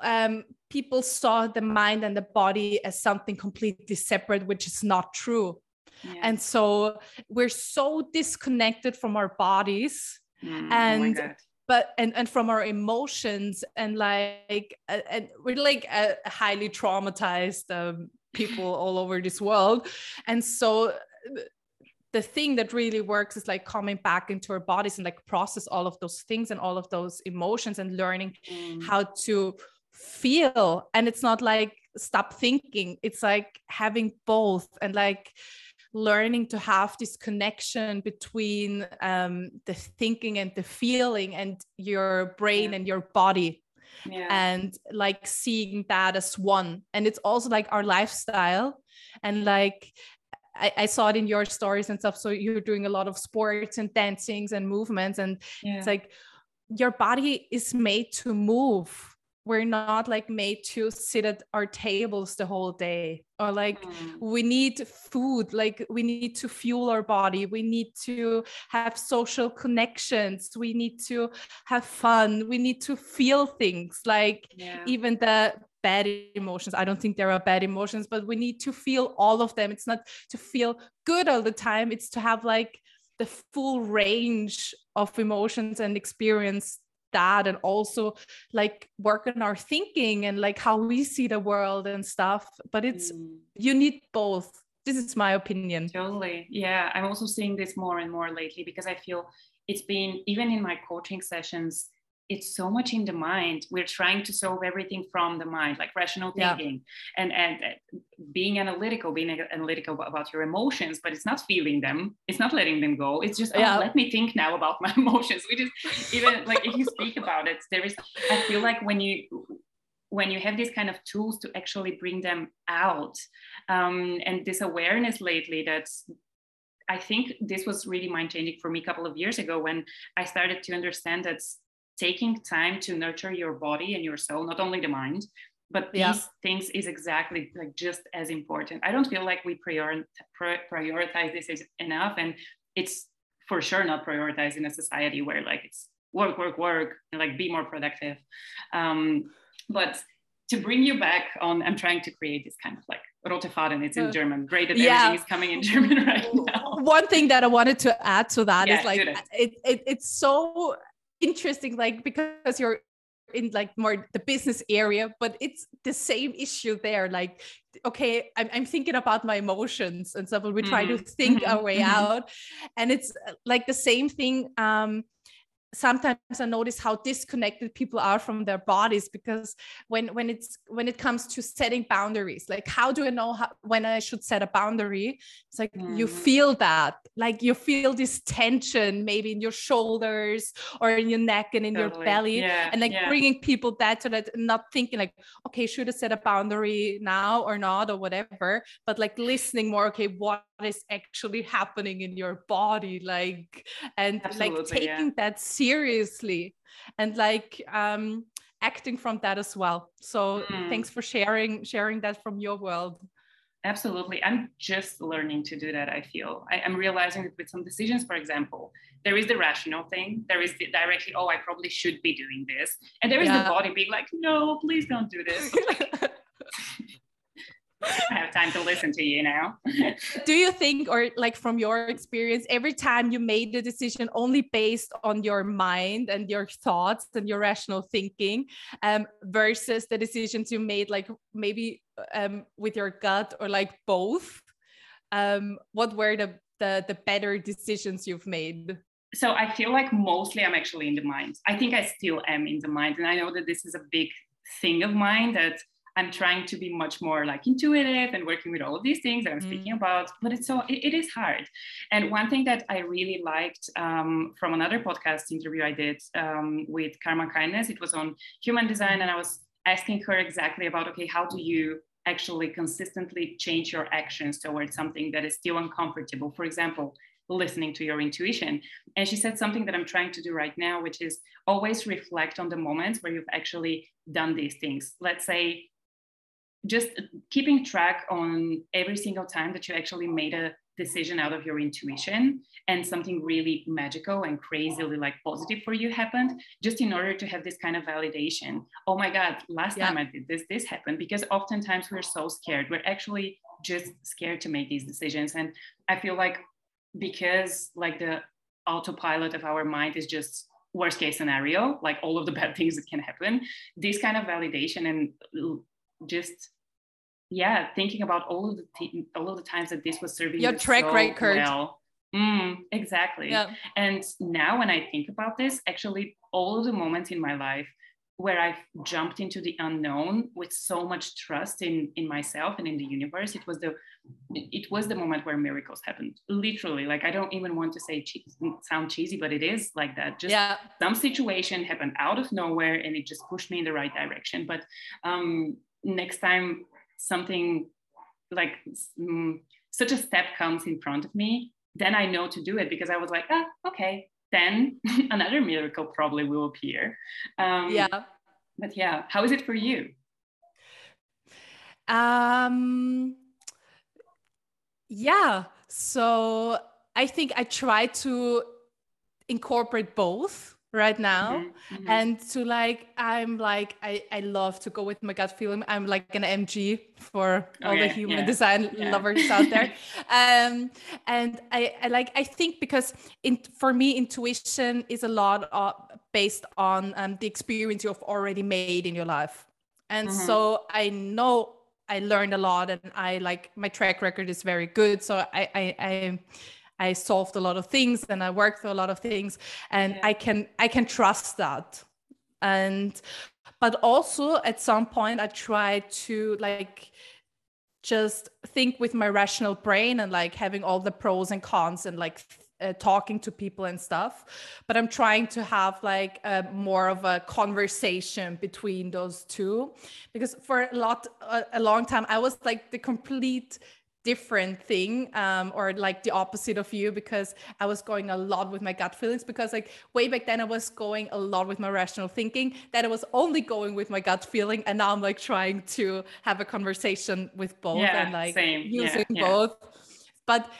um, people saw the mind and the body as something completely separate, which is not true. Yeah. And so we're so disconnected from our bodies. Mm, oh and oh but and and from our emotions and like and we're like a highly traumatized um, people all over this world and so the thing that really works is like coming back into our bodies and like process all of those things and all of those emotions and learning mm. how to feel and it's not like stop thinking. It's like having both and like learning to have this connection between um, the thinking and the feeling and your brain yeah. and your body. Yeah. and like seeing that as one. And it's also like our lifestyle. And like I, I, saw it in your stories and stuff. So you're doing a lot of sports and dancings and movements. And yeah. it's like your body is made to move we're not like made to sit at our tables the whole day or like mm. we need food like we need to fuel our body we need to have social connections we need to have fun we need to feel things like yeah. even the bad emotions i don't think there are bad emotions but we need to feel all of them it's not to feel good all the time it's to have like the full range of emotions and experience that and also like work on our thinking and like how we see the world and stuff but it's mm. you need both. This is my opinion. Totally. Yeah i'm also seeing this more and more lately because i feel it's been even in my coaching sessions it's so much in the mind we're trying to solve everything from the mind like rational thinking yeah. and and uh, being analytical being analytical about your emotions but it's not feeling them it's not letting them go it's just oh, yeah. let me think now about my emotions which is even like if you speak about it there is i feel like when you when you have these kind of tools to actually bring them out um, and this awareness lately that's I think this was really mind changing for me a couple of years ago when I started to understand that taking time to nurture your body and your soul, not only the mind, but these yeah. things is exactly like just as important. I don't feel like we prior- prioritize this enough, and it's for sure not prioritized in a society where like it's work, work, work, and like be more productive. Um, but to bring you back on, I'm trying to create this kind of like rote Faden. It's in uh, German. Great that yeah. everything is coming in German right now. One thing that I wanted to add to that yeah, is like. It, it, it's so interesting like because you're in like more the business area but it's the same issue there like okay i'm, I'm thinking about my emotions and stuff but we try mm-hmm. to think mm-hmm. our way mm-hmm. out and it's uh, like the same thing um sometimes i notice how disconnected people are from their bodies because when when it's when it comes to setting boundaries like how do i know how, when i should set a boundary it's like mm. you feel that like you feel this tension maybe in your shoulders or in your neck and in totally. your belly yeah, and like yeah. bringing people back to that not thinking like okay should i set a boundary now or not or whatever but like listening more okay what is actually happening in your body like and Absolutely, like taking yeah. that seriously and like um acting from that as well so mm. thanks for sharing sharing that from your world Absolutely. I'm just learning to do that, I feel. I, am realizing that with some decisions, for example, there is the rational thing. There is the directly, oh, I probably should be doing this. And there is yeah. the body being like, no, please don't do this. I have time to listen to you now. Do you think, or like from your experience, every time you made the decision only based on your mind and your thoughts and your rational thinking, um, versus the decisions you made, like maybe um, with your gut or like both? Um, what were the, the the better decisions you've made? So I feel like mostly I'm actually in the mind. I think I still am in the mind, and I know that this is a big thing of mine that I'm trying to be much more like intuitive and working with all of these things that I'm mm. speaking about, but it's so it, it is hard. And one thing that I really liked um, from another podcast interview I did um, with Karma Kindness, it was on human design, and I was asking her exactly about okay, how do you actually consistently change your actions towards something that is still uncomfortable? For example, listening to your intuition. And she said something that I'm trying to do right now, which is always reflect on the moments where you've actually done these things. Let's say just keeping track on every single time that you actually made a decision out of your intuition and something really magical and crazily like positive for you happened just in order to have this kind of validation. Oh my god last yeah. time i did this this happened because oftentimes we're so scared. We're actually just scared to make these decisions. And i feel like because like the autopilot of our mind is just worst case scenario like all of the bad things that can happen this kind of validation and just yeah thinking about all of the t- all of the times that this was serving your track so record well. Mm, exactly yeah. and now when i think about this actually all of the moments in my life where I've jumped into the unknown with so much trust in in myself and in the universe. It was the it was the moment where miracles happened. Literally, like I don't even want to say che- sound cheesy, but it is like that. Just yeah. some situation happened out of nowhere, and it just pushed me in the right direction. But um, next time something like mm, such a step comes in front of me, then I know to do it because I was like, ah, okay, then another miracle probably will appear. Um, yeah. But yeah, how is it for you? Um, yeah. So I think I try to incorporate both right now mm-hmm, mm-hmm. and to like i'm like I, I love to go with my gut feeling i'm like an mg for all the human yeah. design yeah. lovers out there um and I, I like i think because in for me intuition is a lot of, based on um, the experience you've already made in your life and mm-hmm. so i know i learned a lot and i like my track record is very good so i i, I I solved a lot of things and I worked through a lot of things and yeah. I can I can trust that. And but also at some point I try to like just think with my rational brain and like having all the pros and cons and like uh, talking to people and stuff but i'm trying to have like a, more of a conversation between those two because for a lot a, a long time i was like the complete different thing um, or like the opposite of you because I was going a lot with my gut feelings because like way back then I was going a lot with my rational thinking that I was only going with my gut feeling and now I'm like trying to have a conversation with both yeah, and like same. using yeah, both but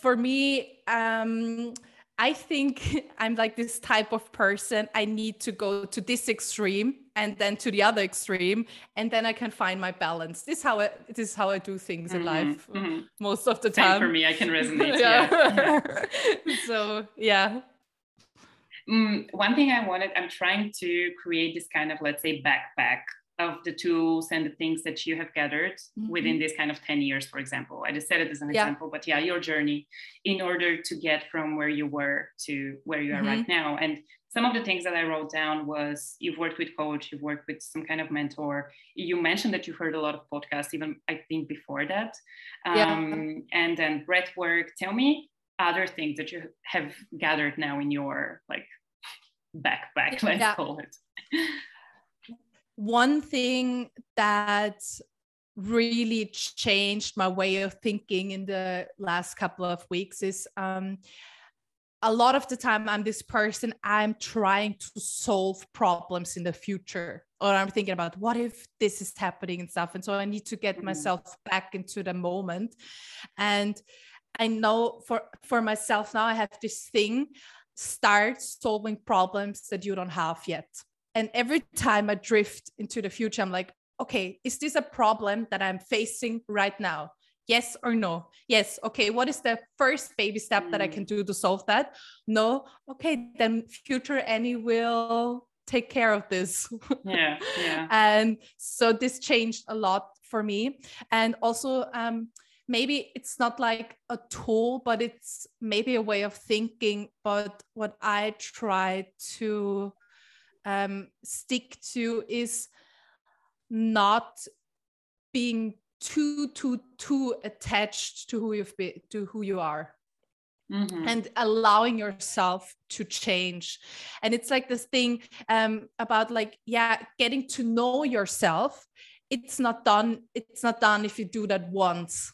for me um I think I'm like this type of person. I need to go to this extreme and then to the other extreme, and then I can find my balance. This is how I this is how I do things mm-hmm, in life mm-hmm. most of the Same time. for me, I can resonate. yeah. so yeah. Mm, one thing I wanted, I'm trying to create this kind of let's say backpack of the tools and the things that you have gathered mm-hmm. within this kind of 10 years for example i just said it as an yeah. example but yeah your journey in order to get from where you were to where you are mm-hmm. right now and some of the things that i wrote down was you've worked with coach you've worked with some kind of mentor you mentioned that you heard a lot of podcasts even i think before that um, yeah. and then breath work tell me other things that you have gathered now in your like backpack let's yeah. call it one thing that really changed my way of thinking in the last couple of weeks is um, a lot of the time I'm this person, I'm trying to solve problems in the future. Or I'm thinking about what if this is happening and stuff. And so I need to get mm-hmm. myself back into the moment. And I know for for myself now, I have this thing start solving problems that you don't have yet. And every time I drift into the future, I'm like, okay, is this a problem that I'm facing right now? Yes or no? Yes. Okay. What is the first baby step mm. that I can mm. do to solve that? No. Okay. Then future Annie will take care of this. Yeah. Yeah. and so this changed a lot for me. And also, um, maybe it's not like a tool, but it's maybe a way of thinking. But what I try to um, stick to is not being too too too attached to who you've been to who you are. Mm-hmm. and allowing yourself to change. And it's like this thing um, about like yeah getting to know yourself it's not done it's not done if you do that once.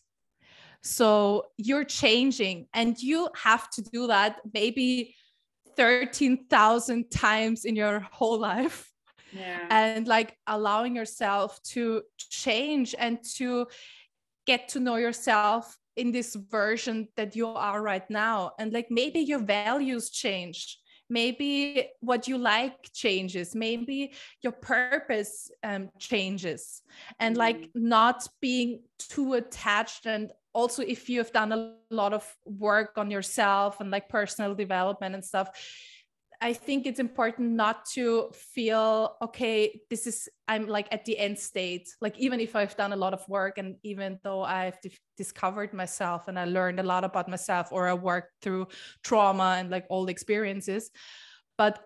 So you're changing and you have to do that. Maybe 13,000 times in your whole life. Yeah. And like allowing yourself to change and to get to know yourself in this version that you are right now. And like maybe your values change. Maybe what you like changes. Maybe your purpose um, changes. And mm-hmm. like not being too attached and also if you have done a lot of work on yourself and like personal development and stuff I think it's important not to feel okay, this is, I'm like at the end state. Like, even if I've done a lot of work and even though I've d- discovered myself and I learned a lot about myself or I worked through trauma and like old experiences, but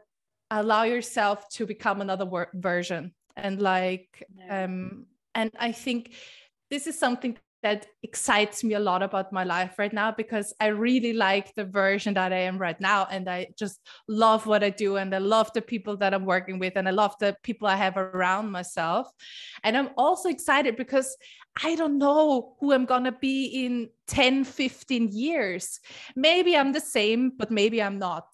allow yourself to become another wor- version. And like, yeah. um, and I think this is something that excites me a lot about my life right now because I really like the version that I am right now. And I just love what I do. And I love the people that I'm working with. And I love the people I have around myself. And I'm also excited because I don't know who I'm going to be in 10, 15 years. Maybe I'm the same, but maybe I'm not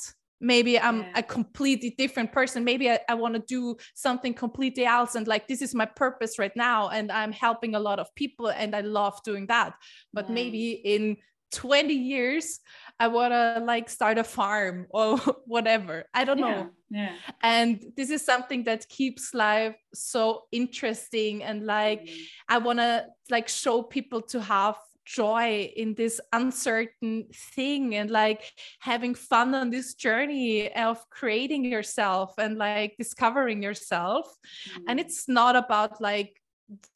maybe i'm yeah. a completely different person maybe i, I want to do something completely else and like this is my purpose right now and i'm helping a lot of people and i love doing that but yeah. maybe in 20 years i want to like start a farm or whatever i don't know yeah. and this is something that keeps life so interesting and like mm. i want to like show people to have joy in this uncertain thing and like having fun on this journey of creating yourself and like discovering yourself. Mm. and it's not about like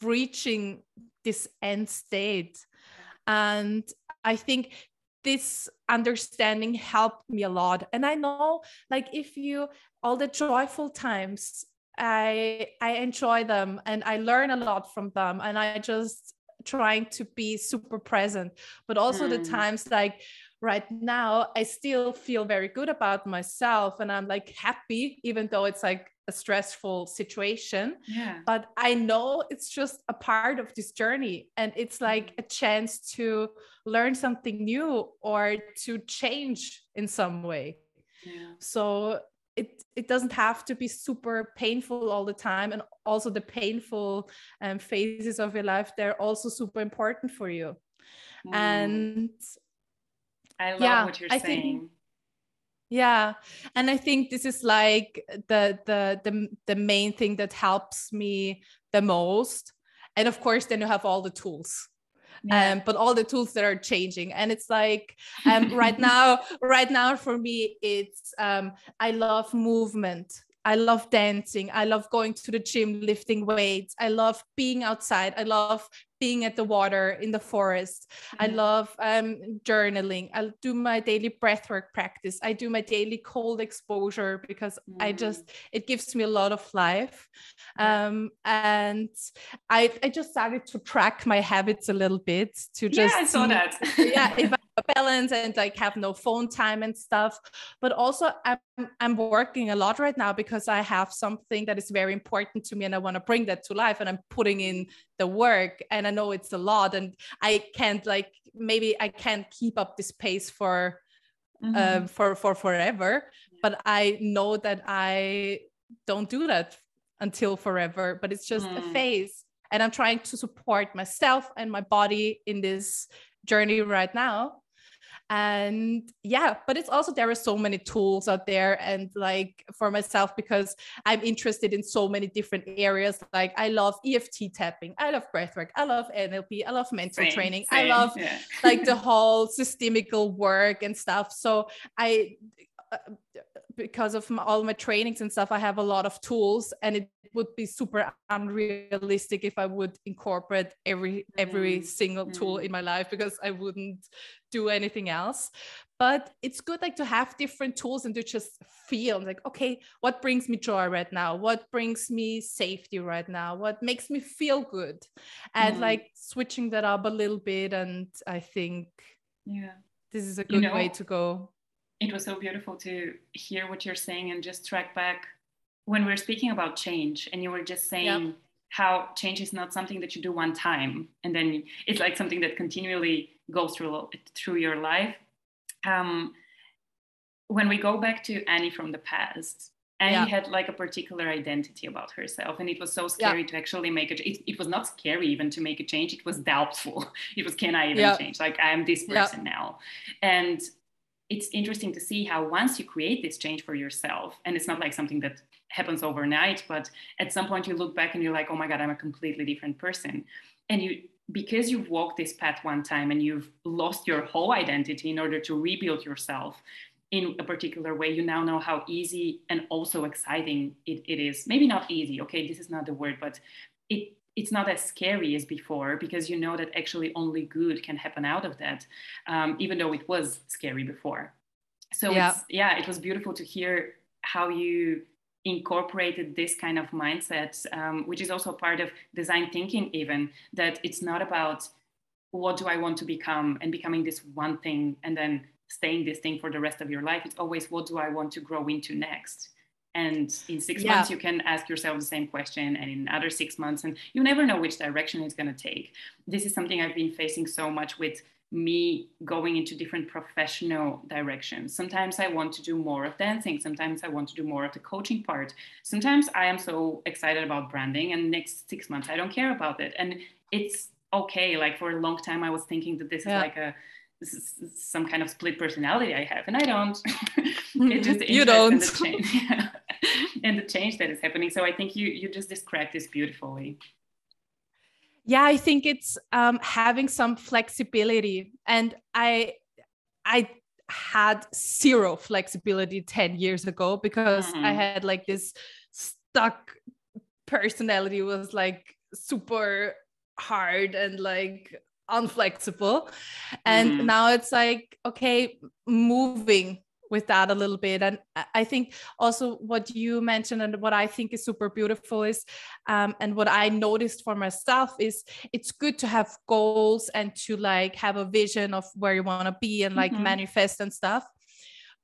reaching this end state. And i think this understanding helped me a lot. And i know like if you all the joyful times i i enjoy them and i learn a lot from them. And i just trying to be super present but also mm. the times like right now i still feel very good about myself and i'm like happy even though it's like a stressful situation yeah but i know it's just a part of this journey and it's like a chance to learn something new or to change in some way yeah. so it it doesn't have to be super painful all the time and also the painful um, phases of your life they're also super important for you. Mm. and i love yeah, what you're I saying. Think, yeah and i think this is like the the the the main thing that helps me the most. And of course then you have all the tools yeah. um, but all the tools that are changing and it's like um, right now right now for me it's um, i love movement I love dancing. I love going to the gym, lifting weights. I love being outside. I love being at the water in the forest. Mm-hmm. I love um, journaling. I do my daily breathwork practice. I do my daily cold exposure because mm-hmm. I just it gives me a lot of life. Um, and I I just started to track my habits a little bit to just yeah I saw see, that yeah if balance and like have no phone time and stuff. But also I'm, I'm working a lot right now because i have something that is very important to me and i want to bring that to life and i'm putting in the work and i know it's a lot and i can't like maybe i can't keep up this pace for mm-hmm. um, for for forever. But i know that i don't do that until forever but it's just mm. a phase. And i'm trying to support myself and my body in this journey right now and yeah but it's also there are so many tools out there and like for myself because i'm interested in so many different areas. Like i love eft tapping. I love breathwork. I love nlp i love mental same, training. Same, i love yeah. like the whole systemical work and stuff. So i uh, because of my, all my trainings and stuff i have a lot of tools and it would be super unrealistic if i would incorporate every every mm. single tool mm. in my life because i wouldn't do anything else but it's good like to have different tools and to just feel like okay what brings me joy right now what brings me safety right now what makes me feel good and mm. like switching that up a little bit and i think yeah this is a good you know, way to go it was so beautiful to hear what you're saying and just track back when we are speaking about change and you were just saying yep. how change is not something that you do one time and then it's like something that continually goes through through your life um, when we go back to annie from the past annie yeah. had like a particular identity about herself and it was so scary yeah. to actually make it. it was not scary even to make a change it was doubtful it was can i even yeah. change like i am this person now and it's interesting to see how once you create this change for yourself, and it's not like something that happens overnight, but at some point you look back and you're like, oh my God, I'm a completely different person. And you, because you've walked this path one time and you've lost your whole identity in order to rebuild yourself in a particular way, you now know how easy and also exciting it, it is. Maybe not easy, okay, this is not the word, but it it's not as scary as before because you know that actually only good can happen out of that, um, even though it was scary before. So yeah. yeah, it was beautiful to hear how you incorporated this kind of mindset, um, which is also part of design thinking, even that it's not about what do I want to become and becoming this one thing and then staying this thing for the rest of your life. It's always what do I want to grow into next and in six yeah. months you can ask yourself the same question and in other six months and you never know which direction it's going to take this is something i've been facing so much with me going into different professional directions sometimes i want to do more of dancing sometimes i want to do more of the coaching part sometimes i am so excited about branding and next six months i don't care about it and it's okay like for a long time i was thinking that this yeah. is like a this is some kind of split personality I have, and I don't. it just you don't. Yeah. And the change that is happening. So I think you you just described this beautifully. Yeah, I think it's um, having some flexibility, and I I had zero flexibility 10 years ago because mm-hmm. I had like this stuck personality was like super hard and like unflexible and mm-hmm. now it's like okay moving with that a little bit and i think also what you mentioned and what i think is super beautiful is um, and what i noticed for myself is it's good to have goals and to like have a vision of where you want to be and like mm-hmm. manifest and stuff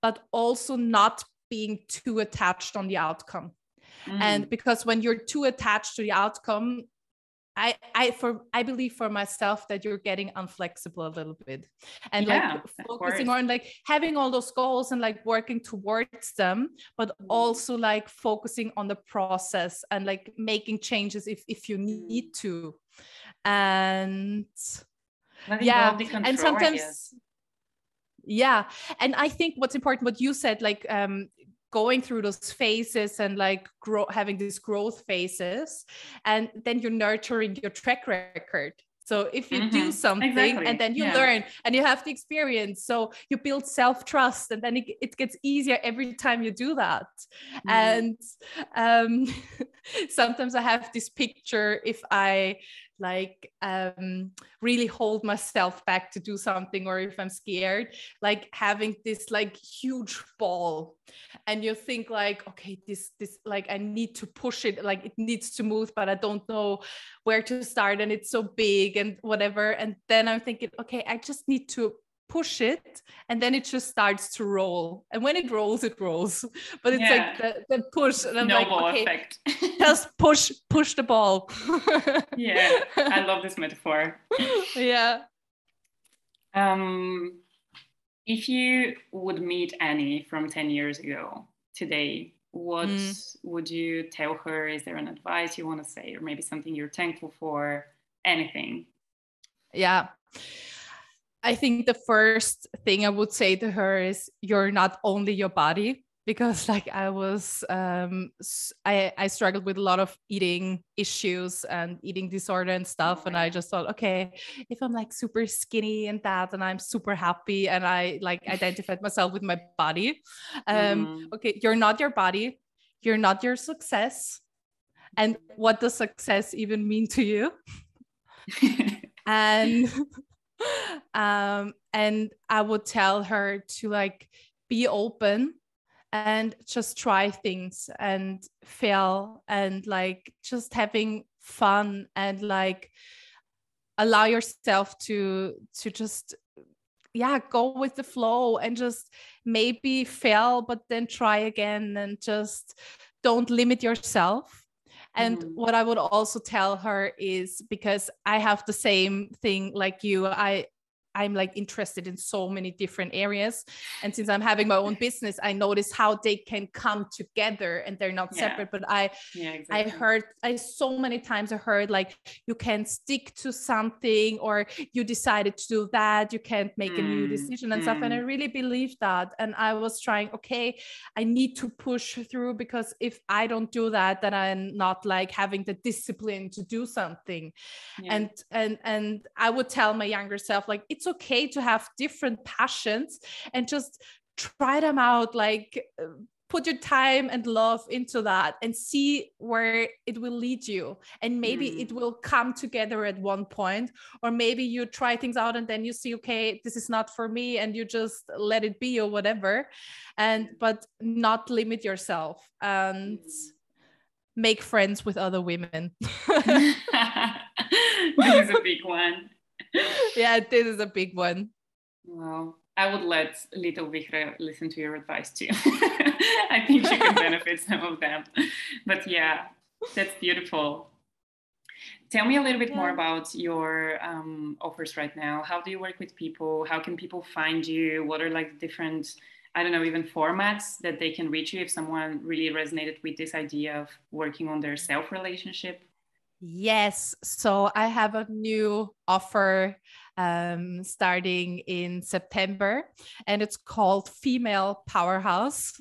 but also not being too attached on the outcome mm. and because when you're too attached to the outcome I, I for I believe for myself that you're getting unflexible a little bit and yeah, like focusing on like having all those goals and like working towards them, but mm-hmm. also like focusing on the process and like making changes if if you need to. And yeah, and sometimes yeah and i think what's important what you said like um going through those phases and like grow having these growth phases and then you're nurturing your track record so if you mm-hmm. do something exactly. and then you yeah. learn and you have the experience, so you build self trust and then it, it gets easier every time you do that. Mm. And um, sometimes I have this picture if I like um, really hold myself back to do something or if i'm scared like having this like huge ball. And you think like okay this this like i need to push it like it needs to move but i don't know where to start and it's so big and whatever. And then i'm thinking okay i just need to push it and then it just starts to roll. And when it rolls it rolls. But it's yeah. like the, the, push and i'm Snowball like okay effect. just push push the ball. Yeah i love this metaphor. Yeah. Um if you would meet annie from 10 years ago today what mm. would you tell her? Is there an advice you want to say or maybe something you're thankful for? Anything. Yeah I think the first thing I would say to her is you're not only your body because like I was um I I struggled with a lot of eating issues and eating disorder and stuff and I just thought okay if I'm like super skinny and that and I'm super happy and I like identified myself with my body. Um mm. okay you're not your body you're not your success and what does success even mean to you? And um, and I would tell her to like be open and just try things and fail and like just having fun and like allow yourself to to just yeah go with the flow and just maybe fail but then try again and just don't limit yourself and mm. what I would also tell her is because I have the same thing like you, I I'm like interested in so many different areas. And since I'm having my own business, I notice how they can come together and they're not yeah. separate. But I yeah, exactly. I heard I so many times I heard like you can stick to something or you decided to do that, you can't make mm. a new mm, decision and mm. stuff. And I mm. really believe that. And I was trying, okay, I need to push through because if I don't do that, then I'm not like having the discipline to do something. Yeah. And and and I would tell my younger self, like it's it's okay to have different passions and just try them out like uh, put your time and love into that and see where it will lead you and maybe mm. it will come together at one point or maybe you try things out and then you see okay this is not for me and you just let it be or whatever and but not limit yourself and mm. make friends with other women this is a big one yeah, this is a big one. Wow. I would let little Vihre listen to your advice too. I think she could benefit some of them. But yeah, that's beautiful. Tell me a little bit yeah. more about your um, offers right now. How do you work with people? How can people find you? What are like different, I don't know, even formats that they can reach you if someone really resonated with this idea of working on their self relationship? Yes. So I have a new offer um, starting in September, and it's called Female Powerhouse.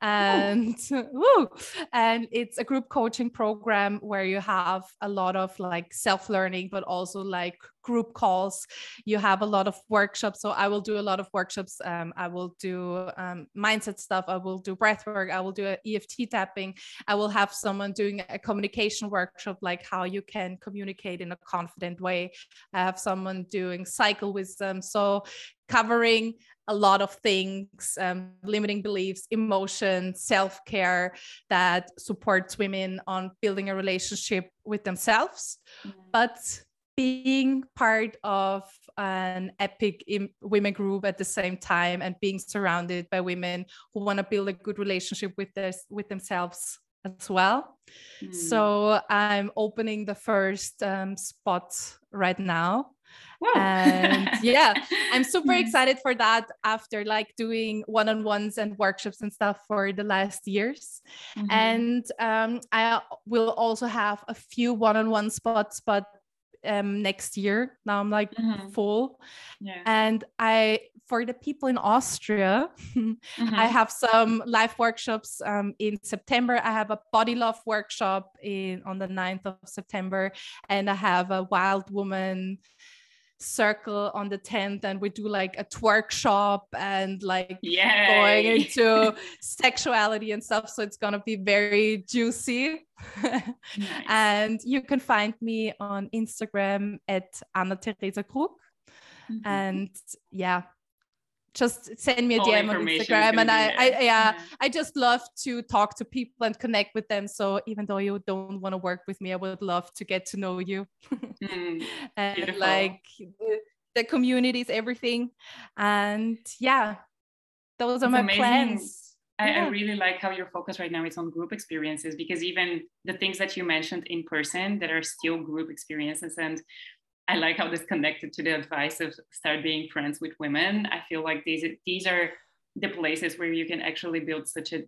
And woo, and it's a group coaching program where you have a lot of like self learning, but also like group calls. You have a lot of workshops. So I will do a lot of workshops. Um, I will do um, mindset stuff. I will do breath work. I will do EFT tapping. I will have someone doing a communication workshop, like how you can communicate in a confident way. I have someone doing cycle wisdom. So covering a lot of things, um, limiting beliefs, emotions, self care that supports women on building a relationship with themselves. But being part of an epic women group at the same time and being surrounded by women who want to build a good relationship with this with themselves as well. Mm. So I'm opening the first um, spot right now. And yeah, I'm super excited for that after like doing one on ones and workshops and stuff for the last years. Mm-hmm. And um, I will also have a few one on one spots, but um, next year. Now I'm like Mm-hmm. full. Yeah. And I, for the people in Austria, Mhm. I have some live workshops um, in September. I have a body love workshop in on the 9th of September, and I have a wild woman circle on the 10th, and we do like a twerk shop and like going into sexuality and stuff. So it's gonna be very juicy. Nice. and you can find me on Instagram at Anna Teresa Krug. Mhm. And yeah, just send me a All DM on Instagram. And I. I yeah, Yeah. I just love to talk to people and connect with them. So even though you don't want to work with me, I would love to get to know you. Mm. and Beautiful. like the, is everything. And yeah, those are It's my amazing. plans. I, I really like how your focus right now is on group experiences because even the things that you mentioned in person that are still group experiences and I like how this connected to the advice of start being friends with women. I feel like these these are the places where you can actually build such a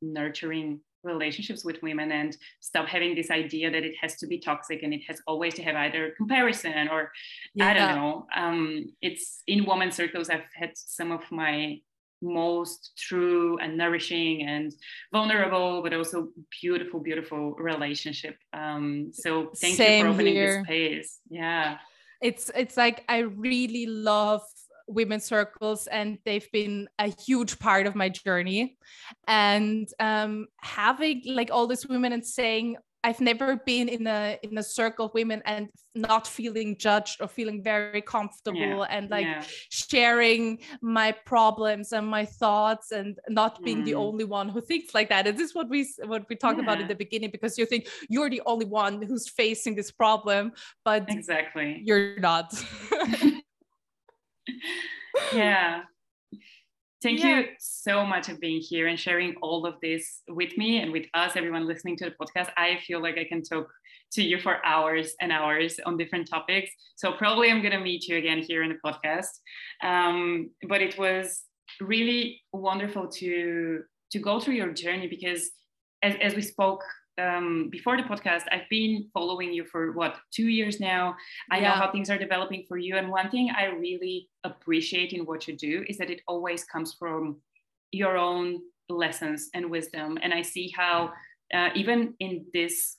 nurturing relationships with women and stop having this idea that it has to be toxic and it has always to have either comparison or I don't know. Um, it's in woman circles. I've had some of my most true and nourishing and vulnerable, but also beautiful, beautiful relationship. Um, so thank you for opening here. this space. Yeah. it's it's like I really love women's circles and they've been a huge part of my journey and um having like all these women and saying I've never been in a in a circle of women and not feeling judged or feeling very comfortable and like yeah. sharing my problems and my thoughts and not being the Mm. only one who thinks like that. And this is what we what we talked about in the beginning because you think you're the only one who's facing this problem, but Exactly. you're not. yeah. Thank Yeah. you so much of being here and sharing all of this with me and with us, everyone listening to the podcast. I feel like I can talk to you for hours and hours on different topics. So probably I'm going to meet you again here in the podcast. Um, but it was really wonderful to to go through your journey because as, as we spoke um, before the podcast, I've been following you for what two years now. I know how things are developing for you. And one thing I really appreciate in what you do is that it always comes from your own lessons and wisdom. And I see how, uh, even in this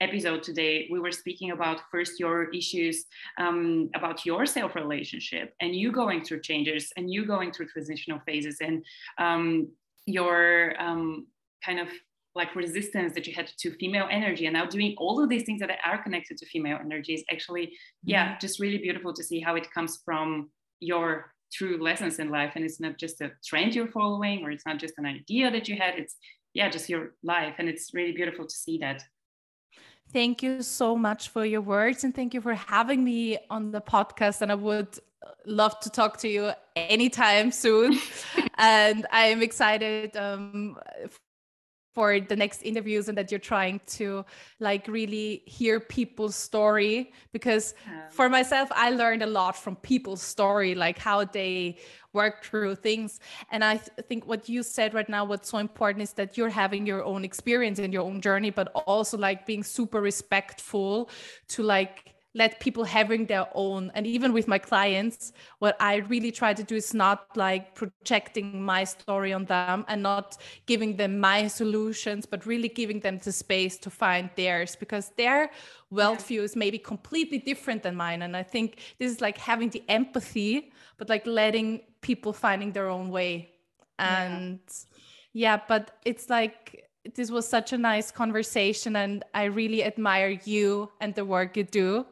episode today, we were speaking about first your issues um, about your self relationship and you going through changes and you going through transitional phases and um, your um, kind of like resistance that you had to female energy and now doing all of these things that are connected to female energy is actually yeah just really beautiful to see how it comes from your true lessons in life. And it's not just a trend you're following or it's not just an idea that you had. It's yeah just your life. And it's really beautiful to see that. Thank you so much for your words and thank you for having me on the podcast. And I would love to talk to you anytime soon. and I'm excited um, for the next interviews and that you're trying to like really hear people's story because Yeah. for myself i learned a lot from people's story like how they work through things and i th- think what you said right now what's so important is that you're having your own experience and your own journey but also like being super respectful to like let people having their own. And even with my clients what i really try to do is not like projecting my story on them and not giving them my solutions but really giving them the space to find theirs because their worldview is maybe completely different than mine. And i think this is like having the empathy but like letting people finding their own way. Yeah. and yeah but it's like this was such a nice conversation and i really admire you and the work you do.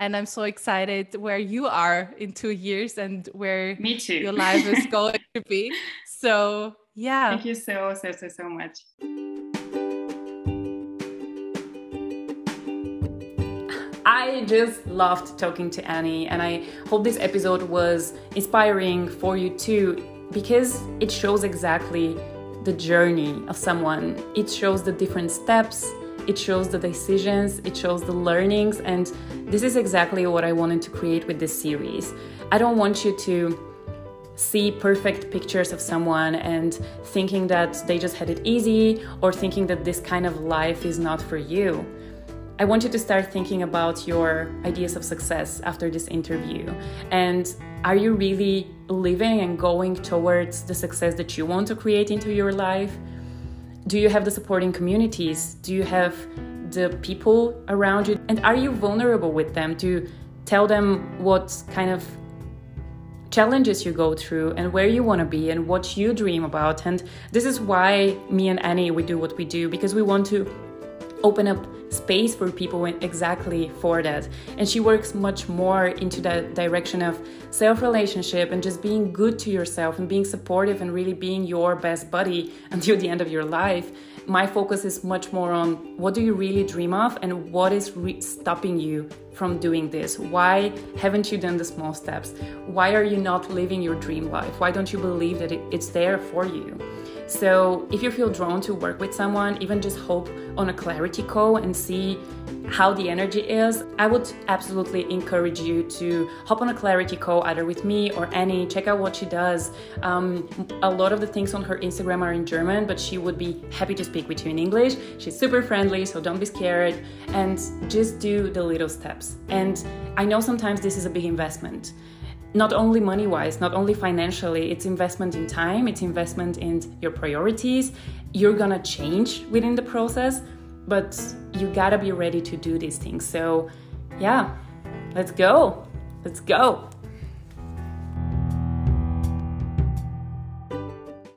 And i'm so excited where you are in two years and where me too. your life is going to be. So yeah. Thank you so so so so much. I just loved talking to Annie, and I hope this episode was inspiring for you too, because it shows exactly the journey of someone. It shows the different steps, it shows the decisions, it shows the learnings, and this is exactly what I wanted to create with this series. I don't want you to see perfect pictures of someone and thinking that they just had it easy or thinking that this kind of life is not for you. I want you to start thinking about your ideas of success after this interview. And are you really living and going towards the success that you want to create into your life? Do you have the supporting communities? Do you have the people around you? And are you vulnerable with them to tell them what kind of challenges you go through and where you want to be and what you dream about? And this is why me and Annie we do what we do because we want to open up space for people exactly for that. And she works much more into that direction of self relationship and just being good to yourself and being supportive and really being your best buddy until the end of your life. My focus is much more on what do you really dream of and what is re- stopping you from doing this? Why haven't you done the small steps? Why are you not living your dream life? Why don't you believe that it, it's there for you? So, if you feel drawn to work with someone, even just hope on a clarity call and see how the energy is, I would absolutely encourage you to hop on a clarity call either with me or Annie. Check out what she does. Um, a lot of the things on her Instagram are in German, but she would be happy to speak with you in English. She's super friendly, so don't be scared and just do the little steps. And I know sometimes this is a big investment not only money wise, not only financially, it's investment in time, it's investment in your priorities. You're gonna change within the process, but you gotta be ready to do these things. So, yeah, let's go. Let's go.